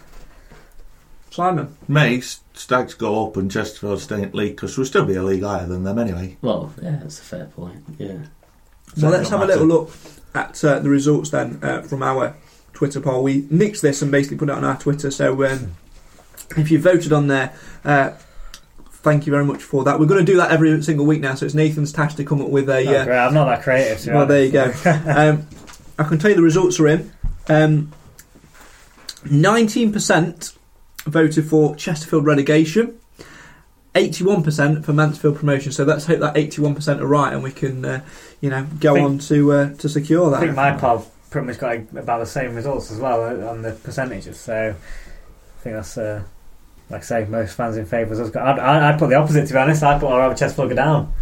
S1: Simon.
S4: Me, Stags go up and Chesterfield stay in league because we'll still be a league higher than them anyway.
S3: Well, yeah, that's a fair point. Yeah.
S1: Well, let's have
S4: Don't
S1: a little look at uh, the results then uh, from our Twitter poll. We nixed this and basically put it on our Twitter. So um, if you voted on there, uh, thank you very much for that. We're going to do that every single week now. So it's Nathan's task to come up with a.
S2: Oh,
S1: Uh,
S2: I'm not that creative.
S1: well, there you go. um, I can tell you the results are in. Um, 19% voted for Chesterfield relegation. 81% for Mansfield promotion. So let's hope that 81% are right, and we can, uh, you know, go
S2: Think-
S1: on to uh, to secure that.
S2: I think my pal pretty much got about the same results as well uh, on the percentages. So I think that's uh, like I say, most fans in favour of us. I'd, I- I'd put the opposite to be honest. I'd put our Chesterfield go down.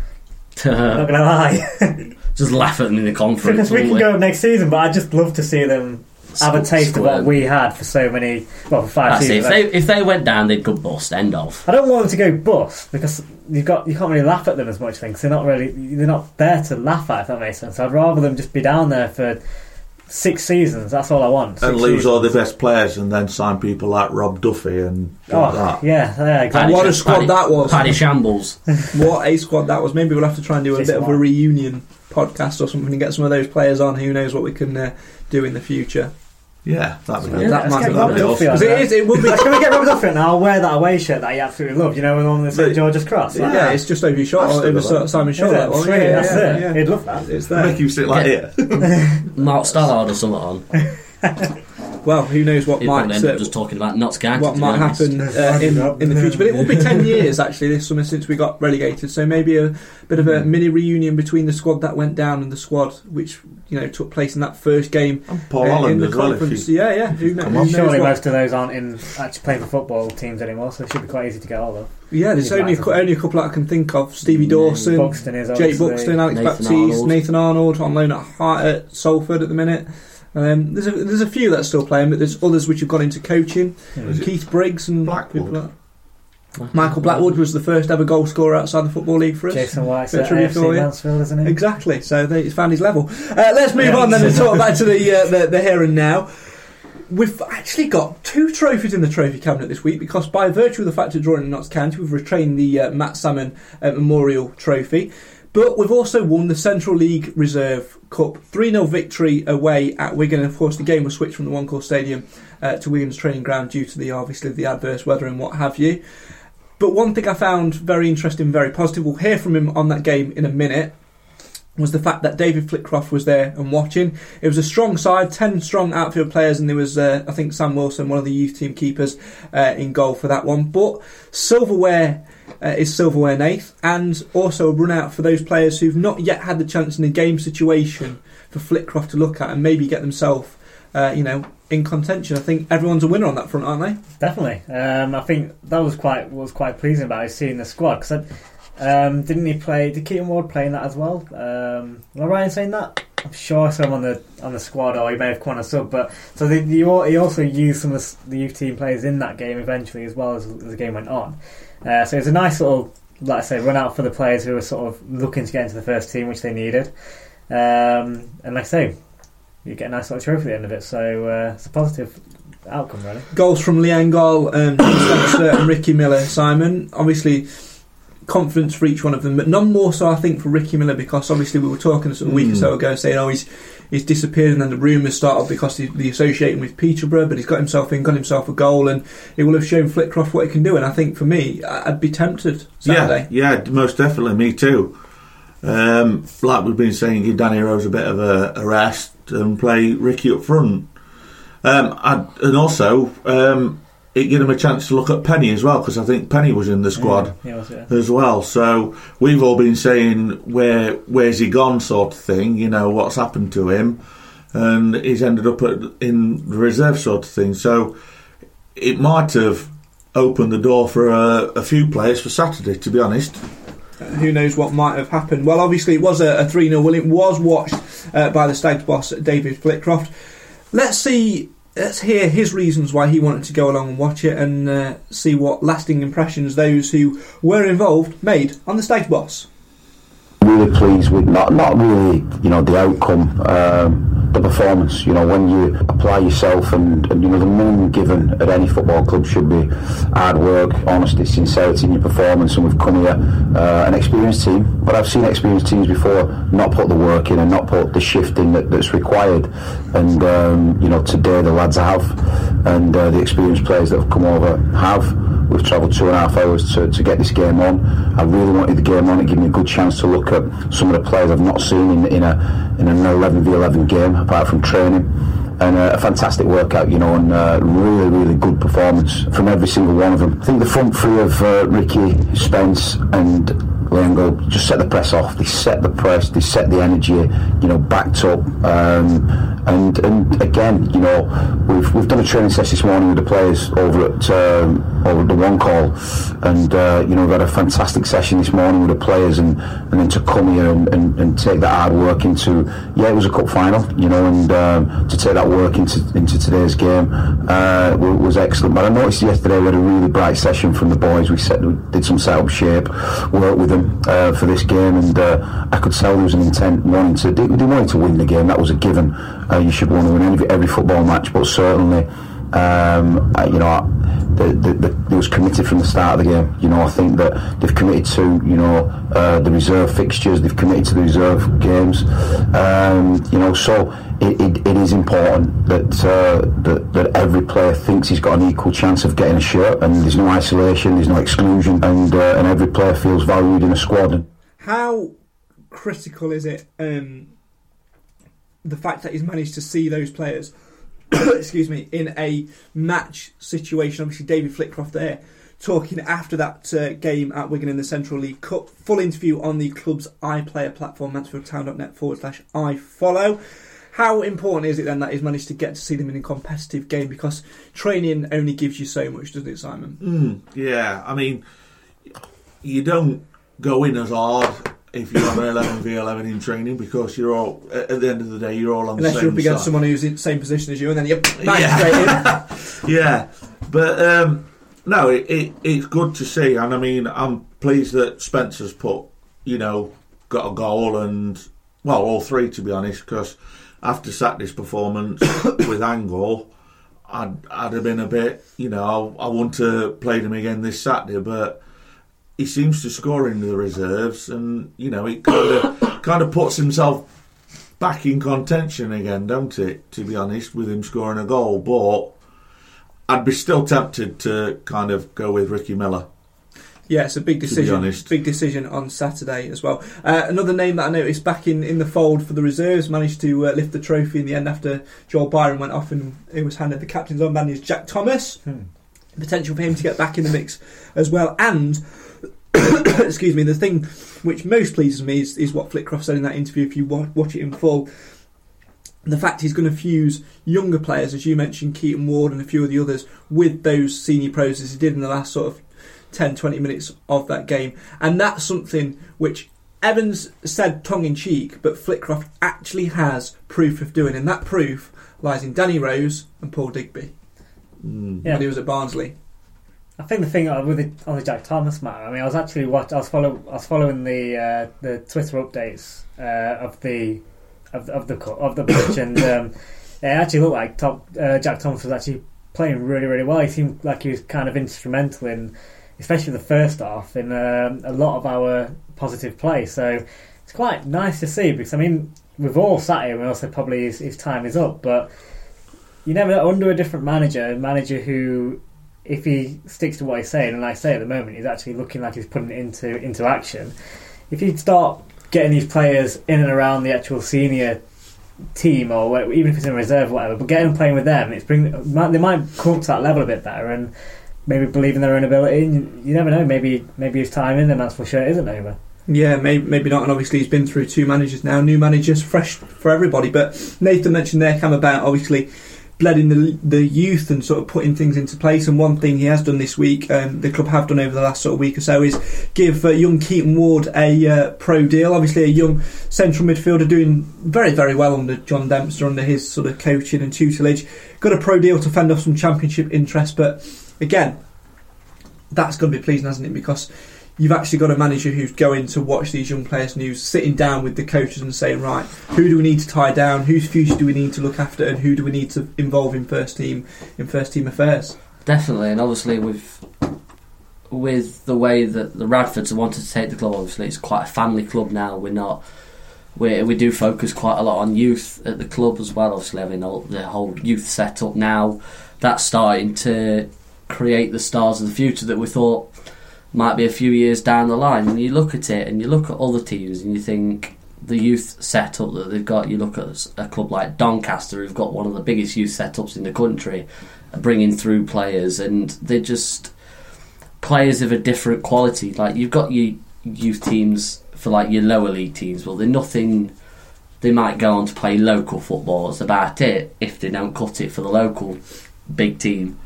S2: Not gonna lie,
S3: Just laugh at them in the conference.
S2: because we can go up next season. But I'd just love to see them have a taste of what we had for so many, well, for five
S3: That's
S2: seasons.
S3: If they, if they went down, they'd go bust. End of.
S2: I don't want them to go bust because you've got you can't really laugh at them as much. Things they're not really they're not there to laugh at. If that makes sense. I'd rather them just be down there for six seasons. That's all I want.
S4: And
S2: Six
S4: lose all the best players and then sign people like Rob Duffy and
S2: Oh,
S4: that.
S2: yeah, yeah, exactly.
S1: What a squad
S3: Paddy-
S1: that was.
S3: Paddy Shambles.
S1: What a squad that was. Maybe we'll have to try and do a
S2: This
S1: bit of a reunion podcast or something and get some of those players on. Who knows what we can uh, do in the future?
S4: Yeah, that'd be
S3: Yeah,
S4: good.
S1: that might be
S2: Rob
S4: that'd be
S2: Duffy on
S1: Because it It would be.
S2: Like, can we get Rob Duffy and I'll wear that away shirt that you absolutely love? You know, on the St George's Cross.
S1: Yeah,
S2: Like that.
S1: it's just over your shoulder.
S4: I've still
S1: Over
S4: that.
S1: Simon
S2: Is
S1: Shaw. that one. Yeah,
S2: that's
S1: yeah,
S2: it.
S1: yeah.
S2: He'd love that.
S1: It's there.
S4: Make you sit like
S3: Yeah.
S4: here.
S3: Mark Stallard or something on.
S1: Well, who knows what
S3: He'd
S1: might
S3: probably end
S1: uh,
S3: up just talking about Notts County.
S1: what might happen uh, in in the future. But it will be ten years actually this summer since we got relegated. So maybe a bit of a
S4: Hmm.
S1: mini reunion between the squad that went down and the squad which you know took place in that first game
S4: And Paul
S1: uh, in
S4: Holland
S1: the
S4: as well. If
S1: conference.
S4: you,
S1: yeah, yeah. Who, kno-
S4: Come
S1: who
S4: on.
S1: knows
S2: Surely
S1: what-
S2: most of those aren't in actually playing for football teams anymore, so it should be quite easy to get hold of. Them.
S1: Yeah, there's only a,
S2: like
S1: cou-
S2: to-
S1: only a couple that I can think of: Stevie
S3: Mm,
S1: Dawson,
S2: Buxton is
S1: Jake
S2: obviously-
S1: Buxton, Alex
S3: Nathan
S1: Baptiste,
S3: Arnold.
S1: Nathan Arnold on loan at, Hart, at Salford at the minute. Um, there's a there's a few that's still playing, but there's others which have gone into coaching.
S4: Is it
S1: Keith Briggs and
S4: Blackwood?
S1: people like Michael Blackwood was the first ever goal scorer outside the football league for us.
S2: Jason White's
S1: Bit
S2: at AFC. Mansfield, isn't he?
S1: Exactly. So they, he's found his level. Uh, let's move
S2: Yeah.
S1: on then and talk back to the, uh, the the here and now. We've actually got two trophies in the trophy cabinet this week because, by virtue of the fact of drawing in Notts County, we've retained the uh, Matt Salmon uh, Memorial Trophy. But we've also won the Central League Reserve Cup 3 0 victory away at Wigan. And of course, the game was switched from the One Call Stadium uh, to Wigan's training ground due to the obviously the adverse weather and what have you. But one thing I found very interesting, very positive, we'll hear from him on that game in a minute, was the fact that David Flitcroft was there and watching. It was a strong side, 10 strong outfield players, and there was, uh, I think, Sam Wilson, one of the youth team keepers, uh, in goal for that one. But silverware uh, is silverware, Nath, and also a run out for those players who've not yet had the chance in a game situation for Flitcroft to look at and maybe get themselves, uh, you know, in contention. I think everyone's a winner on that front, aren't they?
S2: Definitely. Um, I think that was quite was quite pleasing about it, seeing the squad because um, didn't he play? Did Keaton Ward play in that as well? Um, am I right in saying that? I'm sure some on the on the squad, or he may have come on a sub. But so he also used some of the youth team players in that game eventually, as well as, as the game went on. Uh, so it was a nice little, like I say, run out for the players who were sort of looking to get into the first team, which they needed. Um, and like I say, you get a nice little trophy at the end of it. So uh, it's a positive outcome, really.
S1: Goals from Lee Angol, um, and Ricky Miller. Simon, obviously, confidence for each one of them, but none more so, I think, for Ricky Miller because obviously we were talking a sort of week or so ago saying, oh, he's he's disappeared, and then the rumours started because the, the associating with Peterborough, but he's got himself in, got himself a goal, and it will have shown Flitcroft what he can do. And I think for me, I- I'd be tempted Saturday.
S4: Yeah, yeah, most definitely. Me too. Um, like we've been saying, give Danny Rose a bit of a, a rest and play Ricky up front. Um, I'd, and also, um, it gave him a chance to look at Penny as well because I think Penny was in the squad
S2: Yeah, was it?
S4: as well. So we've all been saying where where's he gone, sort of thing. You know what's happened to him, and he's ended up at, in the reserve, sort of thing. So it might have opened the door for a, a few players for Saturday. To be honest.
S1: who knows what might have happened. Well, obviously, it was a, a 3 0 win. It was watched uh, by the Stags boss, David Flitcroft. Let's see, let's hear his reasons why he wanted to go along and watch it and uh, see what lasting impressions those who were involved made on the Stags boss.
S5: really pleased with not not really you know the outcome um, the performance you know when you apply yourself and, and you know the minimum given at any football club should be hard work honesty sincerity in your performance. And we've come here uh, an experienced team but I've seen experienced teams before not put the work in and not put the shift in that, that's required. And um, you know today the lads have and uh, the experienced players that have come over have We've travelled two and a half hours to, to get this game on. I really wanted the game on. It gave me a good chance to look at some of the players I've not seen in, in a in an 11 v 11 game, apart from training. And uh, a fantastic workout, you know, and uh, really, really good performance from every single one of them. I think the front three of uh, Ricky, Spence, and Lee Angol just set the press off. They set the press, they set the energy, you know, backed up. Um, and and again, you know, we've we've done a training session this morning with the players over at um, over at the one call, and uh, you know, we've had a fantastic session this morning with the players, and, and then to come here and, and, and take that hard work into yeah, it was a cup final, you know, and um, to take that work into into today's game uh, was excellent. But I noticed yesterday we had a really bright session from the boys. We set we did some setup shape work with them uh, for this game, and uh, I could tell there was an intent wanting to they, they wanted to win the game. That was a given. Uh, you should want to win every, every football match, but certainly, um, you know, the, the, the, they was committed from the start of the game. You know, I think that they've committed to you know uh, the reserve fixtures. They've committed to the reserve games. Um, you know, so it, it, it is important that, uh, that that every player thinks he's got an equal chance of getting a shirt, and there's no isolation, there's no exclusion, and uh, and every player feels valued in a squad.
S1: How critical is it um, the fact that he's managed to see those players, excuse me, in a match situation? Obviously, David Flitcroft there talking after that uh, game at Wigan in the Central League Cup. Full interview on the club's iPlayer platform, mansfieldtown.net forward slash iFollow. How important is it then that he's managed to get to see them in a competitive game? Because training only gives you so much, doesn't it, Simon?
S4: Mm, yeah, I mean, you don't go in as hard if you're on 11 v 11 in training because you're all at the end of the day you're all on
S1: Unless
S4: the
S1: you're
S4: same
S1: up against
S4: side.
S1: someone who's in the same position as you, and then you're
S4: Yeah.
S1: straight in.
S4: yeah, but um, no, it, it, it's good to see, and I mean, I'm pleased that Spencer's put, you know, got a goal and well, all three to be honest, because after Saturday's performance with Angol, I'd I'd have been a bit, you know, I, I want to play him again this Saturday, but he seems to score in the reserves, and you know, he kind of kind of puts himself back in contention again, don't it? To be honest, with him scoring a goal, but I'd be still tempted to kind of go with Ricky Miller.
S1: Yeah, it's a big decision.
S4: honest.
S1: Big decision on Saturday as well. Uh, another name that I noticed back in, in the fold for the reserves managed to uh, lift the trophy in the end after Joel Byrom went off and it was handed the captain's armband is Jack Thomas. Potential for him to get back in the mix as well. And excuse me, the thing which most pleases me is, is what Flitcroft said in that interview. If you wa- watch it in full, the fact he's going to fuse younger players, as you mentioned, Keaton Ward and a few of the others, with those senior pros as he did in the last sort of 10, 20 minutes of that game. And that's something which Evans said tongue in cheek, but Flitcroft actually has proof of doing. And that proof lies in Danny Rose and Paul Digby
S2: Yeah.
S1: when he was at Barnsley.
S2: I think the thing with the, on the Jack Thomas matter. I mean, I was actually watch, I was follow, I was following the uh, the Twitter updates uh, of the of the of the, of the pitch, and um, it actually looked like top, uh, Jack Thomas was actually playing really really well. He seemed like he was kind of instrumental in especially the first half, in um, a lot of our positive play. So it's quite nice to see because I mean we've all sat here and said probably his, his time is up, but you never know under a different manager, a manager who. If he sticks to what he's saying, and I say at the moment, he's actually looking like he's putting it into into action. If he'd start getting these players in and around the actual senior team, or even if it's in reserve, or whatever, but getting playing with them, it's bring they might come to that level a bit better and maybe believe in their own ability. And you never know. Maybe maybe his time in the Mansfield shirt isn't over.
S1: Yeah, maybe, maybe not. And obviously, he's been through two managers now, new managers, fresh for everybody. But Nathan mentioned there, came about obviously bled in the the youth and sort of putting things into place. And one thing he has done this week, um, the club have done over the last sort of week or so, is give uh, young Keaton Ward a uh, pro deal. Obviously, a young central midfielder doing very very well under John Dempster under his sort of coaching and tutelage. Got a pro deal to fend off some championship interest, but again, that's going to be pleasing, hasn't it? Because you've actually got a manager who's going to watch these young players and who's sitting down with the coaches and saying, right, who do we need to tie down? Whose future do we need to look after? And who do we need to involve in first team in first team affairs?
S3: Definitely, and obviously with with the way that the Radfords have wanted to take the club, obviously it's quite a family club now. We're not we we do focus quite a lot on youth at the club as well. Obviously, having all, the whole youth setup now, that's starting to create the stars of the future that we thought might be a few years down the line. And you look at it, and you look at other teams, and you think the youth setup that they've got. You look at a club like Doncaster, who've got one of the biggest youth setups in the country, bringing through players, and they're just players of a different quality. Like you've got your youth teams for like your lower league teams. Well, they're nothing. They might go on to play local football. That's about it. If they don't cut it for the local big team.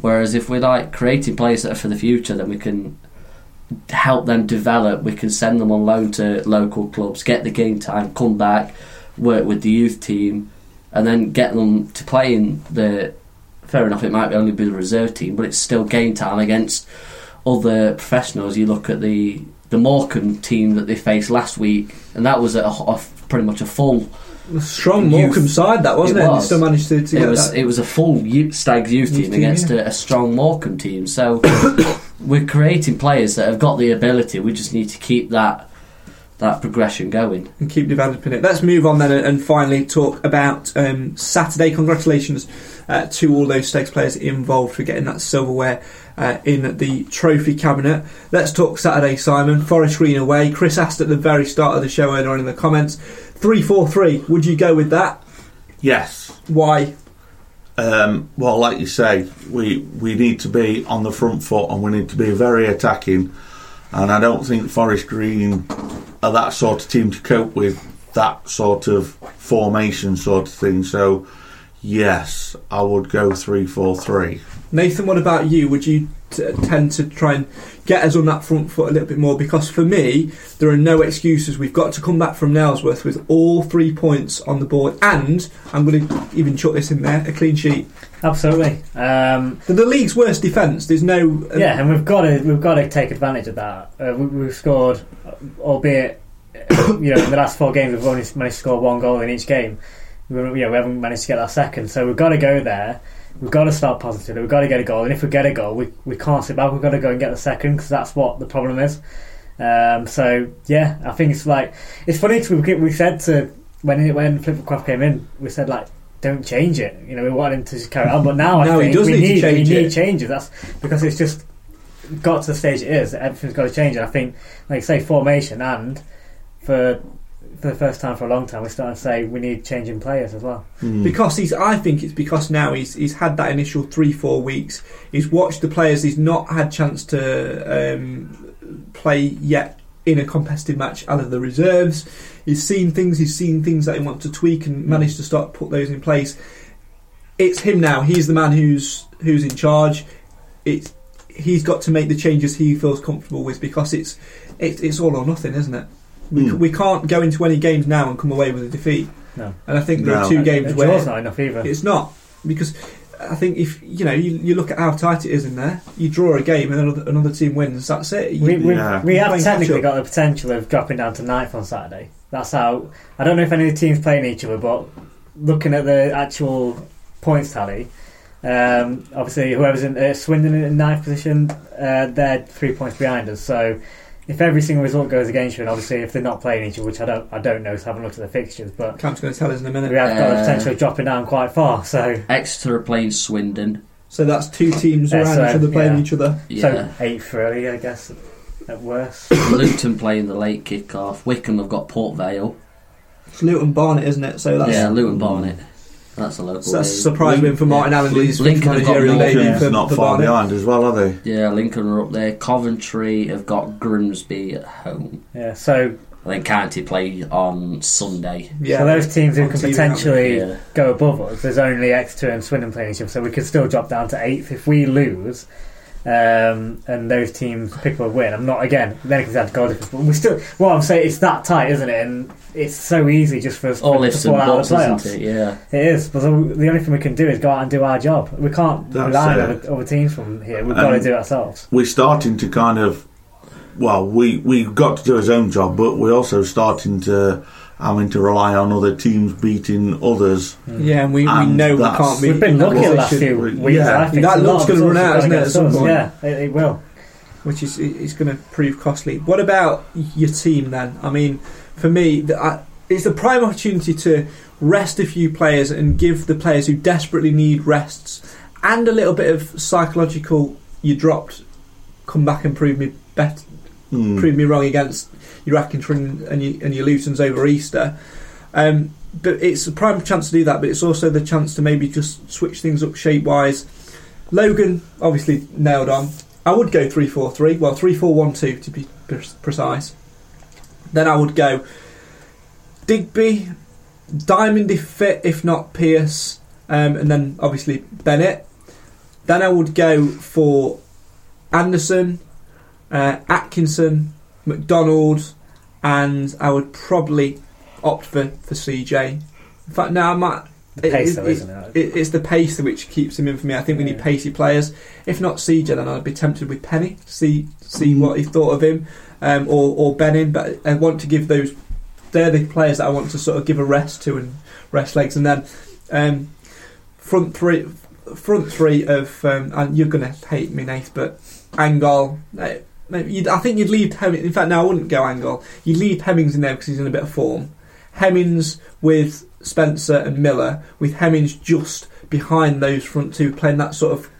S3: Whereas if we're like creating players that are for the future, then we can help them develop. We can send them on loan to local clubs, get the game time, come back, work with the youth team, and then get them to play in the. Fair enough, it might only be the reserve team, but it's still game time against other professionals. You look at the the Morecambe team that they faced last week, and that was a, a pretty much a full.
S1: Strong. Morecambe side, that wasn't it? They
S3: was.
S1: still managed to, to
S3: it was
S1: that.
S3: it was a full youth, Stags youth
S1: Youth
S3: team
S1: team,
S3: against
S1: yeah.
S3: a, a strong Morecambe team. So we're creating players that have got the ability. We just need to keep that that progression going.
S1: and keep developing it. Let's move on then and, and finally talk about um, Saturday. Congratulations uh, to all those Stags players involved for getting that silverware uh, in the trophy cabinet. Let's talk Saturday, Simon. Forest Green away. Chris asked at the very start of the show earlier on in the comments. Three four three. Would you go with that?
S4: Yes.
S1: Why?
S4: Um, well, like you say, we we need to be on the front foot and we need to be very attacking. And I don't think Forest Green are that sort of team to cope with that sort of formation sort of thing. So, yes, I would go three four three.
S1: Nathan, what about you? Would you t- tend to try and get us on that front foot a little bit more? Because for me, there are no excuses. We've got to come back from Nailsworth with all three points on the board, and I'm going to even chuck this in there: a clean sheet.
S2: Absolutely. Um,
S1: The, the league's worst defence. There's no. uh,
S2: yeah, and we've got to we've got to take advantage of that. Uh, we, we've scored, albeit you know in the last four games we've only managed to score one goal in each game. We, you know, we haven't managed to get our second, so we've got to go there. We've got to start positively. We've got to get a goal, and if we get a goal, we, we can't sit back. We've got to go and get the second because that's what the problem is. Um, so yeah, I think it's like it's funny. we we said to when when Flitcroft came in, we said like don't change it. You know, we want him to just carry on, but now
S1: No,
S2: I think we
S1: need to
S2: need
S1: change
S2: we need changes. That's because it's just got to the stage it is. Everything's got to change, and I think like say formation and for for the first time for a long time, we're starting to say we need changing players as well.
S1: Because he's, I think it's because now he's he's had that initial three four weeks. He's watched the players. He's not had chance to um, play yet in a competitive match out of the reserves. He's seen things. He's seen things that he wants to tweak and managed to start put those in place. It's him now. He's the man who's who's in charge. It's he's got to make the changes he feels comfortable with because it's it's, it's all or nothing, isn't it? We,
S4: Hmm.
S1: we can't go into any games now and come away with a defeat.
S2: No.
S1: And I think there are two games
S2: A
S1: where
S2: draw's not enough either.
S1: it's not because I think if you know you, you look at how tight it is in there, you draw a game and another, another team wins. That's it. You-
S2: We, we,
S4: Yeah.
S2: we have technically got the potential of dropping down to ninth on Saturday. That's how. I don't know if any of the teams playing each other, but looking at the actual points tally, Um, obviously, whoever's in uh, Swindon in ninth position, uh, they're three points behind us. So, if every single result goes against you, and obviously if they're not playing each other, which I don't, I don't know, so I haven't looked at the fixtures, but
S1: Camp's going to tell us in a minute.
S2: we have got the
S3: Uh,
S2: potential of dropping down quite far. So,
S3: Exeter are playing Swindon.
S1: So that's two teams
S2: Yeah,
S1: around
S2: so,
S1: each other playing
S2: yeah.
S1: each other.
S3: Yeah.
S2: so eighth really, I guess, at worst.
S3: Luton playing the late kick-off. Wycombe have got Port Vale.
S1: It's Luton Barnet, isn't it? So that's
S3: yeah, Luton Barnet. That's a local.
S1: so that's a
S3: league.
S1: surprise win for Martin Allen. His
S3: Lincoln have got
S1: managerial
S3: Lincoln.
S1: debut
S4: Lincoln's
S1: for,
S4: not
S1: for
S4: far
S1: Barnet.
S4: behind as well, are they?
S3: Yeah, Lincoln are up there. Coventry have got Grimsby at home.
S2: Yeah, so
S3: And then County play on Sunday.
S1: Yeah,
S2: so those teams who can potentially
S3: Yeah.
S2: go above us, there's only Exeter and Swindon playing each other, so we could still drop down to eighth if we lose. Um, and those teams pick up a win. I'm not again. Then it comes down to goal difference, but we still. What I'm saying, it's that tight, isn't it? And it's so easy just for us
S3: All
S2: to fall out of the playoffs.
S3: isn't it? Yeah.
S2: It is, but the the only thing we can do is go out and do our job. We can't
S4: That's
S2: rely on other, other teams from here. We've got to do it ourselves.
S4: We're starting to kind of, well, we we've got to do his own job, but we're also starting to having to rely on other teams beating others.
S1: Yeah, and we, we know we
S4: that's-
S1: can't be.
S2: We've been lucky the last
S1: position,
S2: few
S4: we-
S2: weeks.
S4: yeah.
S2: I think
S1: That
S2: A
S1: luck's gonna run out, isn't it, at some point?
S2: Yeah, it, it will.
S1: which is is going to prove costly. What about your team then? I mean, for me, the, I, it's the prime opportunity to rest a few players and give the players who desperately need rests and a little bit of psychological. You dropped, come back and prove me bet,
S4: Hmm.
S1: prove me wrong against your Atkinson and your, and your Lutons over Easter. Um, but it's a prime chance to do that. But it's also the chance to maybe just switch things up shape wise. Logan obviously nailed on. I would go three four three. Well, three four one two to be precise. Then I would go Digby, Diamond if fit, if not Pearce, um, and then obviously Bennett. Then I would go for Anderson, uh, Atkinson, McDonald, and I would probably opt for, for CJ. In fact, no, I might.
S2: The pace,
S1: it-
S2: though, isn't it?
S1: it, it's the pace which keeps him in for me. I think we need pacey players. If not CJ, then I'd be tempted with Penny. See see
S2: Mm.
S1: what he thought of him, um, or or Benning. But I want to give those. They're the players that I want to sort of give a rest to and rest legs, and then um, front three. Front three of, um, and you're going to hate me, Nate, but Angol. Uh, maybe you'd, I think you'd leave Hemmings. In fact, no, I wouldn't go Angol. You'd leave Hemmings in there because he's in a bit of form. Hemmings with Spencer and Miller, with Hemmings just behind those front two, playing that sort of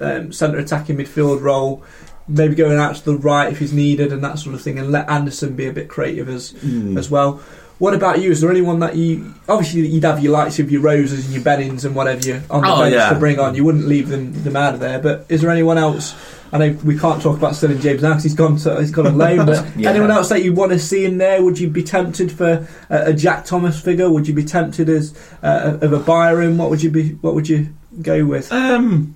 S1: um, centre attacking midfield role, maybe going out to the right if he's needed and that sort of thing, and let Anderson be a bit creative as
S4: Hmm.
S1: as well. What about you? Is there anyone that you obviously you'd have your likes of your Roses and your Bennings and whatever you on the
S4: Oh,
S1: bench
S4: yeah.
S1: to bring on? You wouldn't leave them them out of there. But is there anyone else? I know we can't talk about Sterling James now because he's gone to, he's gone on loan. But
S3: Yeah.
S1: anyone else that you want to see in there? Would you be tempted for a, a Jack Thomas figure? Would you be tempted as uh, of a Byrom? What would you be? What would you go with?
S4: Um,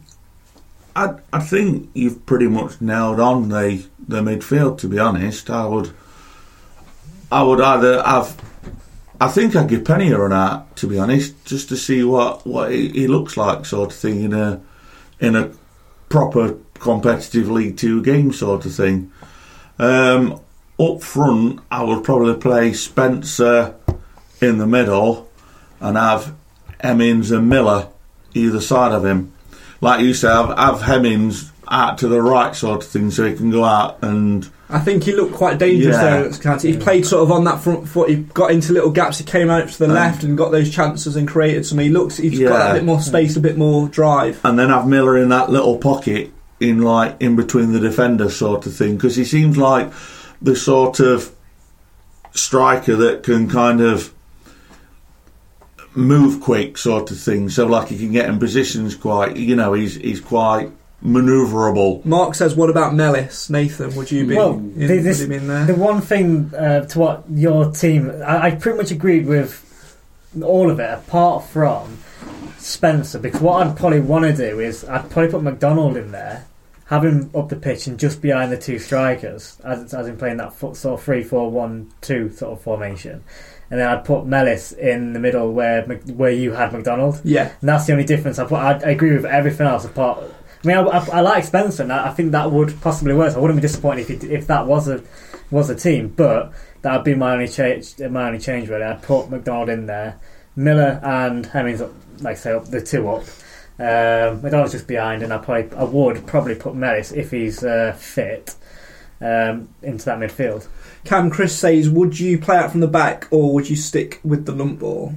S4: I I think you've pretty much nailed on the the midfield. To be honest, I would I would either have. I think I'd give Penny a run out. To be honest, just to see what what he, he looks like, sort of thing in a in a proper competitive League Two game, sort of thing. Um, up front, I would probably play Spencer in the middle and have Hemmings and Miller either side of him. Like you say, have, have Hemmings out to the right sort of thing so he can go out and
S1: I think he looked quite dangerous
S4: Yeah.
S1: there at County. He played sort of on that front foot. He got into little gaps. He came out to the
S4: Um,
S1: left and got those chances and created some. He looks. He's got a bit more space, a bit more drive.
S4: and then have Miller in that little pocket in like in between the defenders sort of thing because he seems like the sort of striker that can kind of move quick sort of thing so like he can get in positions quite you know he's he's quite maneuverable
S1: Mark says, "What about Mellis, Nathan? Would you be
S2: Well,
S1: in,
S2: the- this-
S1: would in there?"
S2: The one thing uh, to what your team, I, I pretty much agreed with all of it, apart from Spencer. Because what I'd probably want to do is I'd probably put McDonald in there, have him up the pitch and just behind the two strikers, as as in playing that foot sort of three, four, one, two sort of formation. And then I'd put Mellis in the middle where where you had McDonald.
S1: yeah,
S2: And that's the only difference. I, put, I, I agree with everything else apart. I mean, I, I, I like Spencer, and I, I think that would possibly work. I wouldn't be disappointed if, it, if that was a was a team, but that would be my only change. My only change really. I'd put McDonald in there, Miller and Hemmings, up, like I say, up the two up, Um, McDonald's just behind, and I probably I would probably put Mellis if he's uh, fit um, into that midfield.
S1: Cam Chris says, would you play out from the back or would you stick with the lump ball?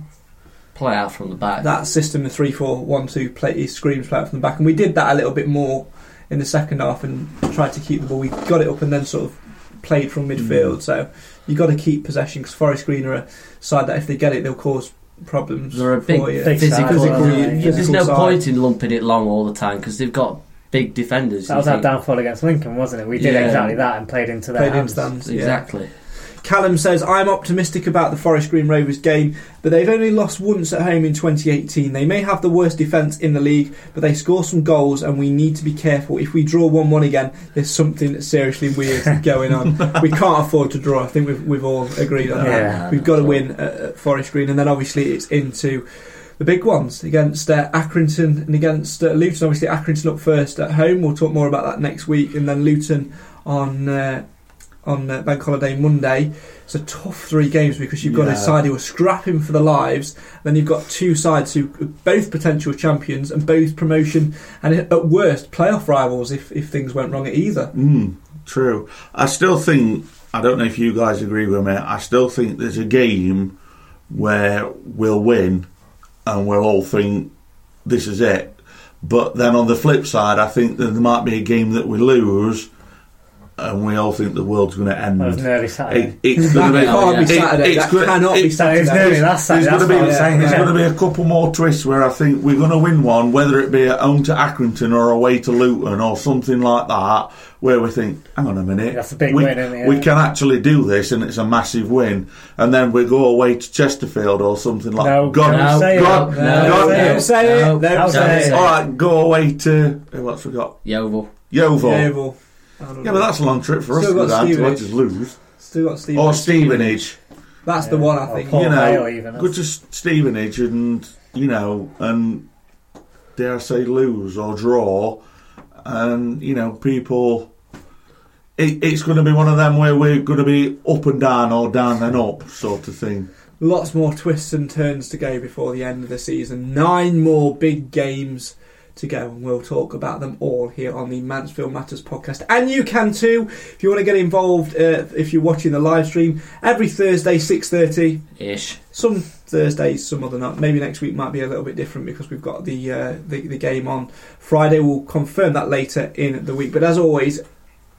S3: Play out from the back.
S1: That system, the 3 4 1 2 play, he screams play out from the back. And we did that a little bit more in the second half and tried to keep the ball. We got it up and then sort of played from midfield. So you have got to keep possession because Forest Green are a side that if they get it, they'll cause problems
S3: They're a
S1: for
S3: big,
S1: you.
S2: big
S3: physical.
S1: Physical,
S2: aren't
S1: physical
S3: There's no
S1: side.
S3: point in lumping it long all the time because they've got big defenders.
S2: That was our
S3: think-
S2: downfall against Lincoln, wasn't it? We did
S3: Yeah.
S2: exactly that and played into their
S1: Played
S2: hands.
S1: into them. Yeah.
S3: Exactly.
S1: Callum says, I'm optimistic about the Forest Green Rovers game, but they've only lost once at home in 2018. They may have the worst defence in the league, but they score some goals and we need to be careful. If we draw 1 1 again, there's something seriously weird going on. We can't afford to draw. I think we've, we've all agreed on that.
S2: Yeah.
S1: We've got to win at, at Forest Green, and then obviously it's into the big ones against uh, Accrington and against uh, Luton. Obviously, Accrington up first at home. We'll talk more about that next week, and then Luton on uh, on uh, Bank Holiday Monday. It's a tough three games because you've got a
S4: Yeah.
S1: side who are scrapping for their lives. Then you've got two sides who are both potential champions and both promotion and at worst playoff rivals if, if things went wrong at either.
S4: Mm, true. I still think, I don't know if you guys agree with me, I still think there's a game where we'll win and we'll all think this is it. But then on the flip side, I think that there might be a game that we lose Uh, and we all think the world's going to end.
S2: That was nearly Saturday.
S4: It, it's going to be.
S1: can't be
S4: it-
S1: Saturday.
S4: it's
S1: That
S4: gonna-
S1: cannot
S4: it-
S1: be
S2: So it nearly last Saturday.
S4: There's going to be
S2: what
S4: there's going to be a couple more twists where I think we're going to win one, whether it be at home to Accrington or away to Luton or something like that, where we think, hang on a minute,
S2: That's a big
S4: we,
S2: win, isn't it?
S4: we can actually do this, and it's a massive win, and then we go away to Chesterfield or something like.
S2: No,
S4: God,
S2: don't say it.
S4: God,
S2: No,
S4: God,
S2: don't
S1: Don't say it.
S3: No,
S1: Don't
S2: don't
S1: say
S2: say
S1: it.
S2: it.
S4: all right, go away to who else we got?
S3: Yeovil.
S4: Yeovil.
S1: Yeah,
S4: Yeah,
S1: well,
S4: but that's a long trip for us
S1: Still
S4: to go
S1: got
S4: down to
S1: Stevenage.
S4: just lose.
S1: Still got Steve.
S4: Or Stevenage.
S1: That's the one I think.
S2: Port
S4: you know,
S2: Vale even,
S4: go to Stevenage and you know, and dare I say lose or draw, and you know, people. It, it's going to be one of them where we're going to be up and down or down and up sort of thing.
S1: Lots more twists and turns to go before the end of the season. Nine more big games to go, and we'll talk about them all here on the Mansfield Matters podcast. And you can too, if you want to get involved. Uh, if you're watching the live stream every Thursday, six thirty.
S3: Ish.
S1: Some Thursdays, some other not. Maybe next week might be a little bit different because we've got the uh, the, the game on Friday. We'll confirm that later in the week. But as always,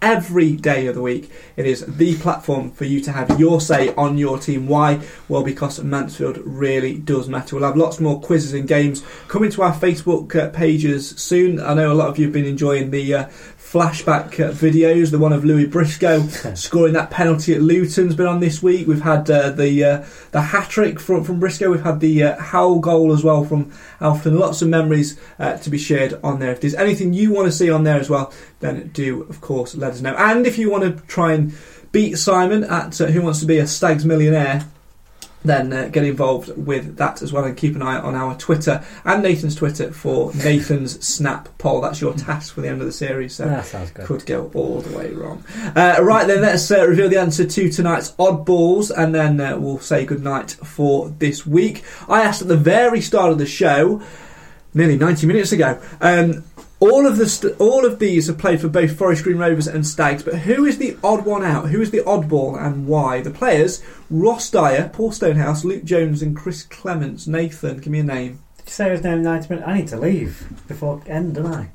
S1: every day of the week. It is the platform for you to have your say on your team. Why? Well, because Mansfield really does matter. We'll have lots more quizzes and games coming to our Facebook uh, pages soon. I know a lot of you have been enjoying the uh, flashback uh, videos. The one of Louis Briscoe scoring that penalty at Luton's been on this week. We've had uh, the uh, the hat trick from from Briscoe. We've had the uh, Howell goal as well from Alfton. Lots of memories uh, to be shared on there. If there's anything you want to see on there as well, then do of course let us know. And if you want to try and beat Simon at uh, Who Wants to Be a Stags Millionaire, then uh, get involved with that as well and keep an eye on our Twitter and Nathan's Twitter for Nathan's Snap poll. That's your task for the end of the series. So
S2: That sounds good.
S1: could go all the way wrong. Uh, right then, let's uh, reveal the answer to tonight's oddballs, and then uh, we'll say goodnight for this week. I asked at the very start of the show, nearly 90 minutes ago. Um, all of the st- all of these have played for both Forest Green Rovers and Stags, but who is the odd one out? Who is the oddball and why? The players: Ross Dyer, Paul Stonehouse, Luke Jones, and Chris Clements. Nathan, give me a name.
S2: Did you say his name 90 minutes? I need to leave before end, don't I?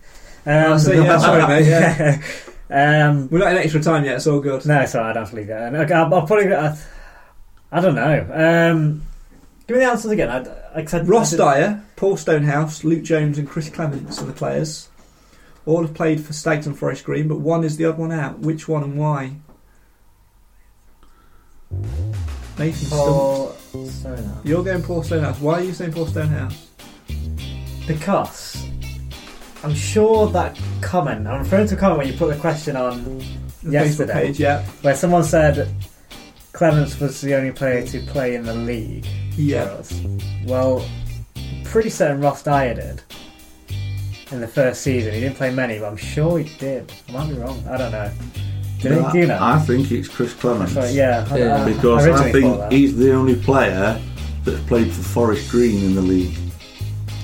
S1: Oh,
S2: Um,
S1: so, yeah, sorry, mate, yeah.
S2: um,
S1: We're not in extra time yet. It's all good.
S2: no, sorry, I don't have to leave yet. Okay, I'll, I'll probably. I, I don't know. Um, give me the answers again. I, I said
S1: Ross
S2: I
S1: Dyer, Paul Stonehouse, Luke Jones, and Chris Clements are the players. All have played for Stags and Forest Green, but one is the odd one out. Which one and why? Nathan.
S2: Paul Stonehouse.
S1: You're going Paul Stonehouse. Why are you saying Paul Stonehouse?
S2: Because I'm sure that comment, I'm referring to a comment when you put the question on
S1: The
S2: Yesterday.
S1: Page, yeah.
S2: where someone said Clements was the only player to play in the league
S1: Yeah.
S2: Well, I'm pretty certain Ross Dyer did in the first season. He didn't play many, but I'm sure he did. I might be wrong. I don't know. Did
S4: No,
S2: he? Do you know?
S4: I think it's Chris Clements.
S2: Sorry, yeah,
S3: Yeah,
S2: I-
S4: because I,
S2: originally
S4: think he's the only player that's played for Forest Green in the league.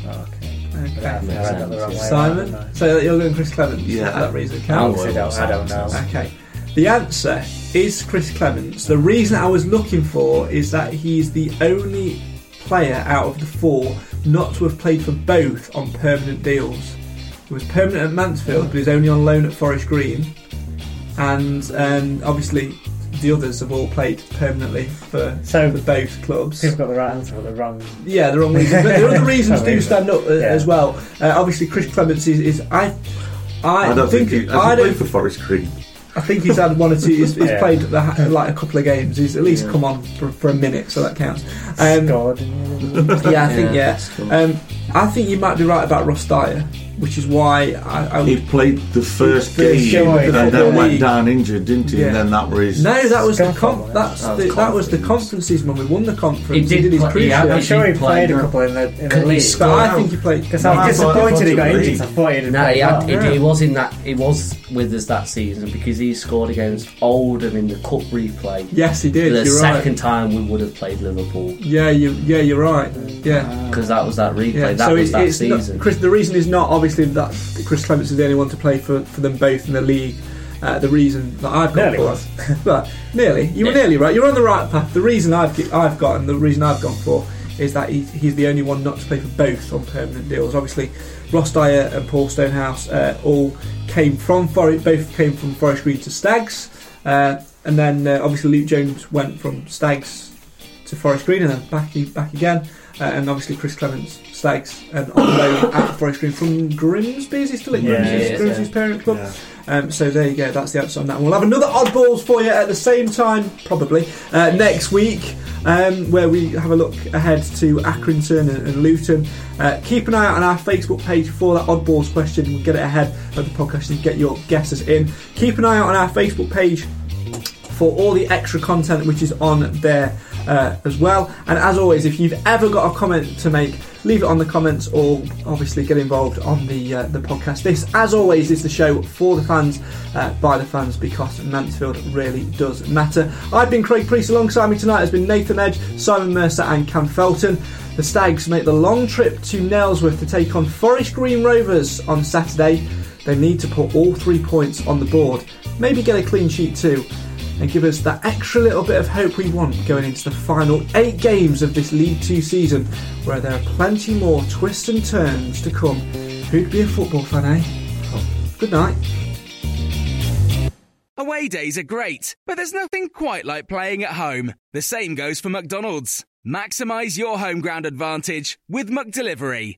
S2: Oh, okay. Yeah, I think I read that the wrong way.
S1: Simon?
S2: No.
S1: So you're going Chris Clements
S4: Yeah.
S1: for that reason,
S2: I
S1: Cal?
S2: honestly don't, I don't know.
S1: Okay. The answer is Chris Clements. The reason I was looking for is that he's the only player out of the four not to have played for both on permanent deals. He was permanent at Mansfield, but he's only on loan at Forest Green. And um, obviously, the others have all played permanently for,
S2: So-
S1: for both clubs.
S2: People got the right answer, but the wrong.
S1: Yeah, the wrong reasons. But the other reasons do stand up uh,
S2: Yeah.
S1: as well. Uh, obviously, Chris Clements is, is I. I,
S4: I don't think, he,
S1: I
S4: I
S1: don't
S4: played for Forest Green.
S1: I think he's had one or two. He's, he's
S2: Yeah.
S1: played the, like a couple of games. He's at least come on for, for a minute, so that counts. Um,
S2: Scored.
S1: yeah, I think yeah.
S3: that's cool.
S1: Um, I think you might be right about Ross Dyer, which is why I. I
S4: He played the first
S1: First
S4: game
S1: game
S2: of
S4: and
S2: the
S4: then went
S1: league.
S4: down injured, didn't he?
S1: Yeah.
S4: And then that was
S1: no, that was the
S2: Scunthorpe,
S1: com- that's
S3: That
S1: the,
S3: was
S1: that was the
S3: conference.
S1: conferences when we won the conference.
S3: He did
S1: his
S3: play- he
S1: cruciate.
S3: had-
S2: I'm sure he
S3: He
S2: played a couple in the, in the league.
S1: But I think he played.
S2: Because
S4: No,
S2: I
S4: I
S2: was disappointed he got injured. I thought he did
S3: No, he, had,
S2: well.
S3: he,
S1: Yeah.
S3: he was in that. He was with us that season because he scored against Oldham in the cup replay.
S1: Yes, he did.
S3: the
S1: You're
S3: second
S1: right.
S3: time we would have played Liverpool
S1: Yeah, you. Yeah, you're right. Yeah.
S3: because that was that replay. That was that season.
S1: Chris, the reason is not obviously that Chris Clements is the only one to play for, for them both in the league. Uh, the reason that I've got
S2: Nearly
S1: for,
S2: was.
S1: but nearly, you were nearly right. You're on the right path. The reason I've I've got and the reason I've gone for is that he, he's the only one not to play for both on permanent deals. Obviously, Ross Dyer and Paul Stonehouse uh, all came from Forest, both came from Forest Green to Stags, uh, and then uh, obviously Luke Jones went from Stags to Forest Green and then back back again. Uh, and obviously Chris Clements Stags and on loan at Forest Green from Grimsby. Is he still at
S2: Yeah,
S3: he is,
S1: Grimsby's
S3: yeah.
S1: parent club?
S4: Yeah.
S1: Um, so there you go. That's the answer on that. one. We'll have another oddballs for you at the same time, probably uh, next week, um, where we have a look ahead to Accrington and, and Luton. Uh, keep an eye out on our Facebook page for that oddballs question. We'll get it ahead of the podcast and get your guesses in. Keep an eye out on our Facebook page for all the extra content which is on there uh, as well. And as always, if you've ever got a comment to make, leave it on the comments or obviously get involved on the uh, the podcast. This, as always, is the show for the fans, uh, by the fans, because Mansfield really does matter. I've been Craig Priest. Alongside me tonight has been Nathan Edge, Simon Mercer, and Cam Felton. The Stags make the long trip to Nailsworth to take on Forest Green Rovers on Saturday. They need to put all three points on the board, maybe get a clean sheet too and give us that extra little bit of hope we want going into the final eight games of this League Two season, where there are plenty more twists and turns to come. Who'd be a football fan, eh? Good night.
S6: Away days are great, but there's nothing quite like playing at home. The same goes for McDonald's. Maximise your home ground advantage with McDelivery.